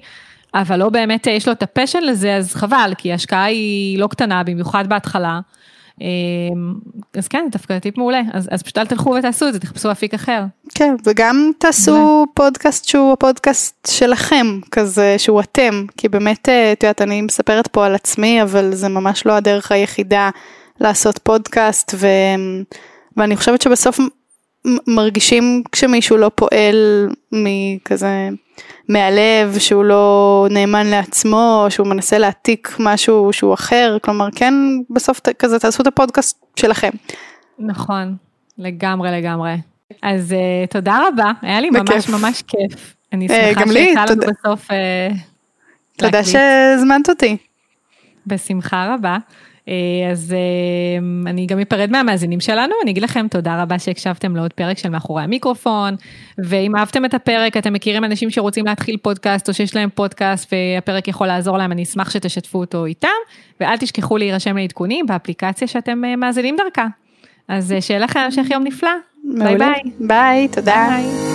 אבל לא באמת אה, יש לו את ה passion לזה, אז חבל, כי ההשקעה היא לא קטנה, במיוחד בהתחלה. אה, אז כן, דווקא טיפ מעולה, אז, אז פשוט אל תלכו ותעשו את זה, תחפשו אפיק אחר. כן, וגם תעשו פודקאסט שהוא הפודקאסט שלכם, כזה שהוא אתם, כי באמת, את יודעת, אני מספרת פה על עצמי, אבל זה ממש לא הדרך היחידה לעשות פודקאסט, ו... ואני חושבת שבסוף מרגישים כשמישהו לא פועל מכזה מהלב, שהוא לא נאמן לעצמו, שהוא מנסה להעתיק משהו שהוא אחר, כלומר כן בסוף כזה תעשו את הפודקאסט שלכם. נכון, לגמרי לגמרי. אז uh, תודה רבה, היה לי ממש ממש כיף. אני אה, שמחה שהייתה לנו בסוף uh, תודה שהזמנת אותי. בשמחה רבה. אה, אז אה, אני גם אפרד מהמאזינים שלנו, אני אגיד לכם תודה רבה שהקשבתם לעוד פרק של מאחורי המיקרופון, ואם אהבתם את הפרק, אתם מכירים אנשים שרוצים להתחיל פודקאסט או שיש להם פודקאסט והפרק יכול לעזור להם, אני אשמח שתשתפו אותו איתם, ואל תשכחו להירשם לעדכונים באפליקציה שאתם אה, מאזינים דרכה. אז שיהיה לכם המשך יום נפלא, ביי ביי. ביי, תודה. ביי.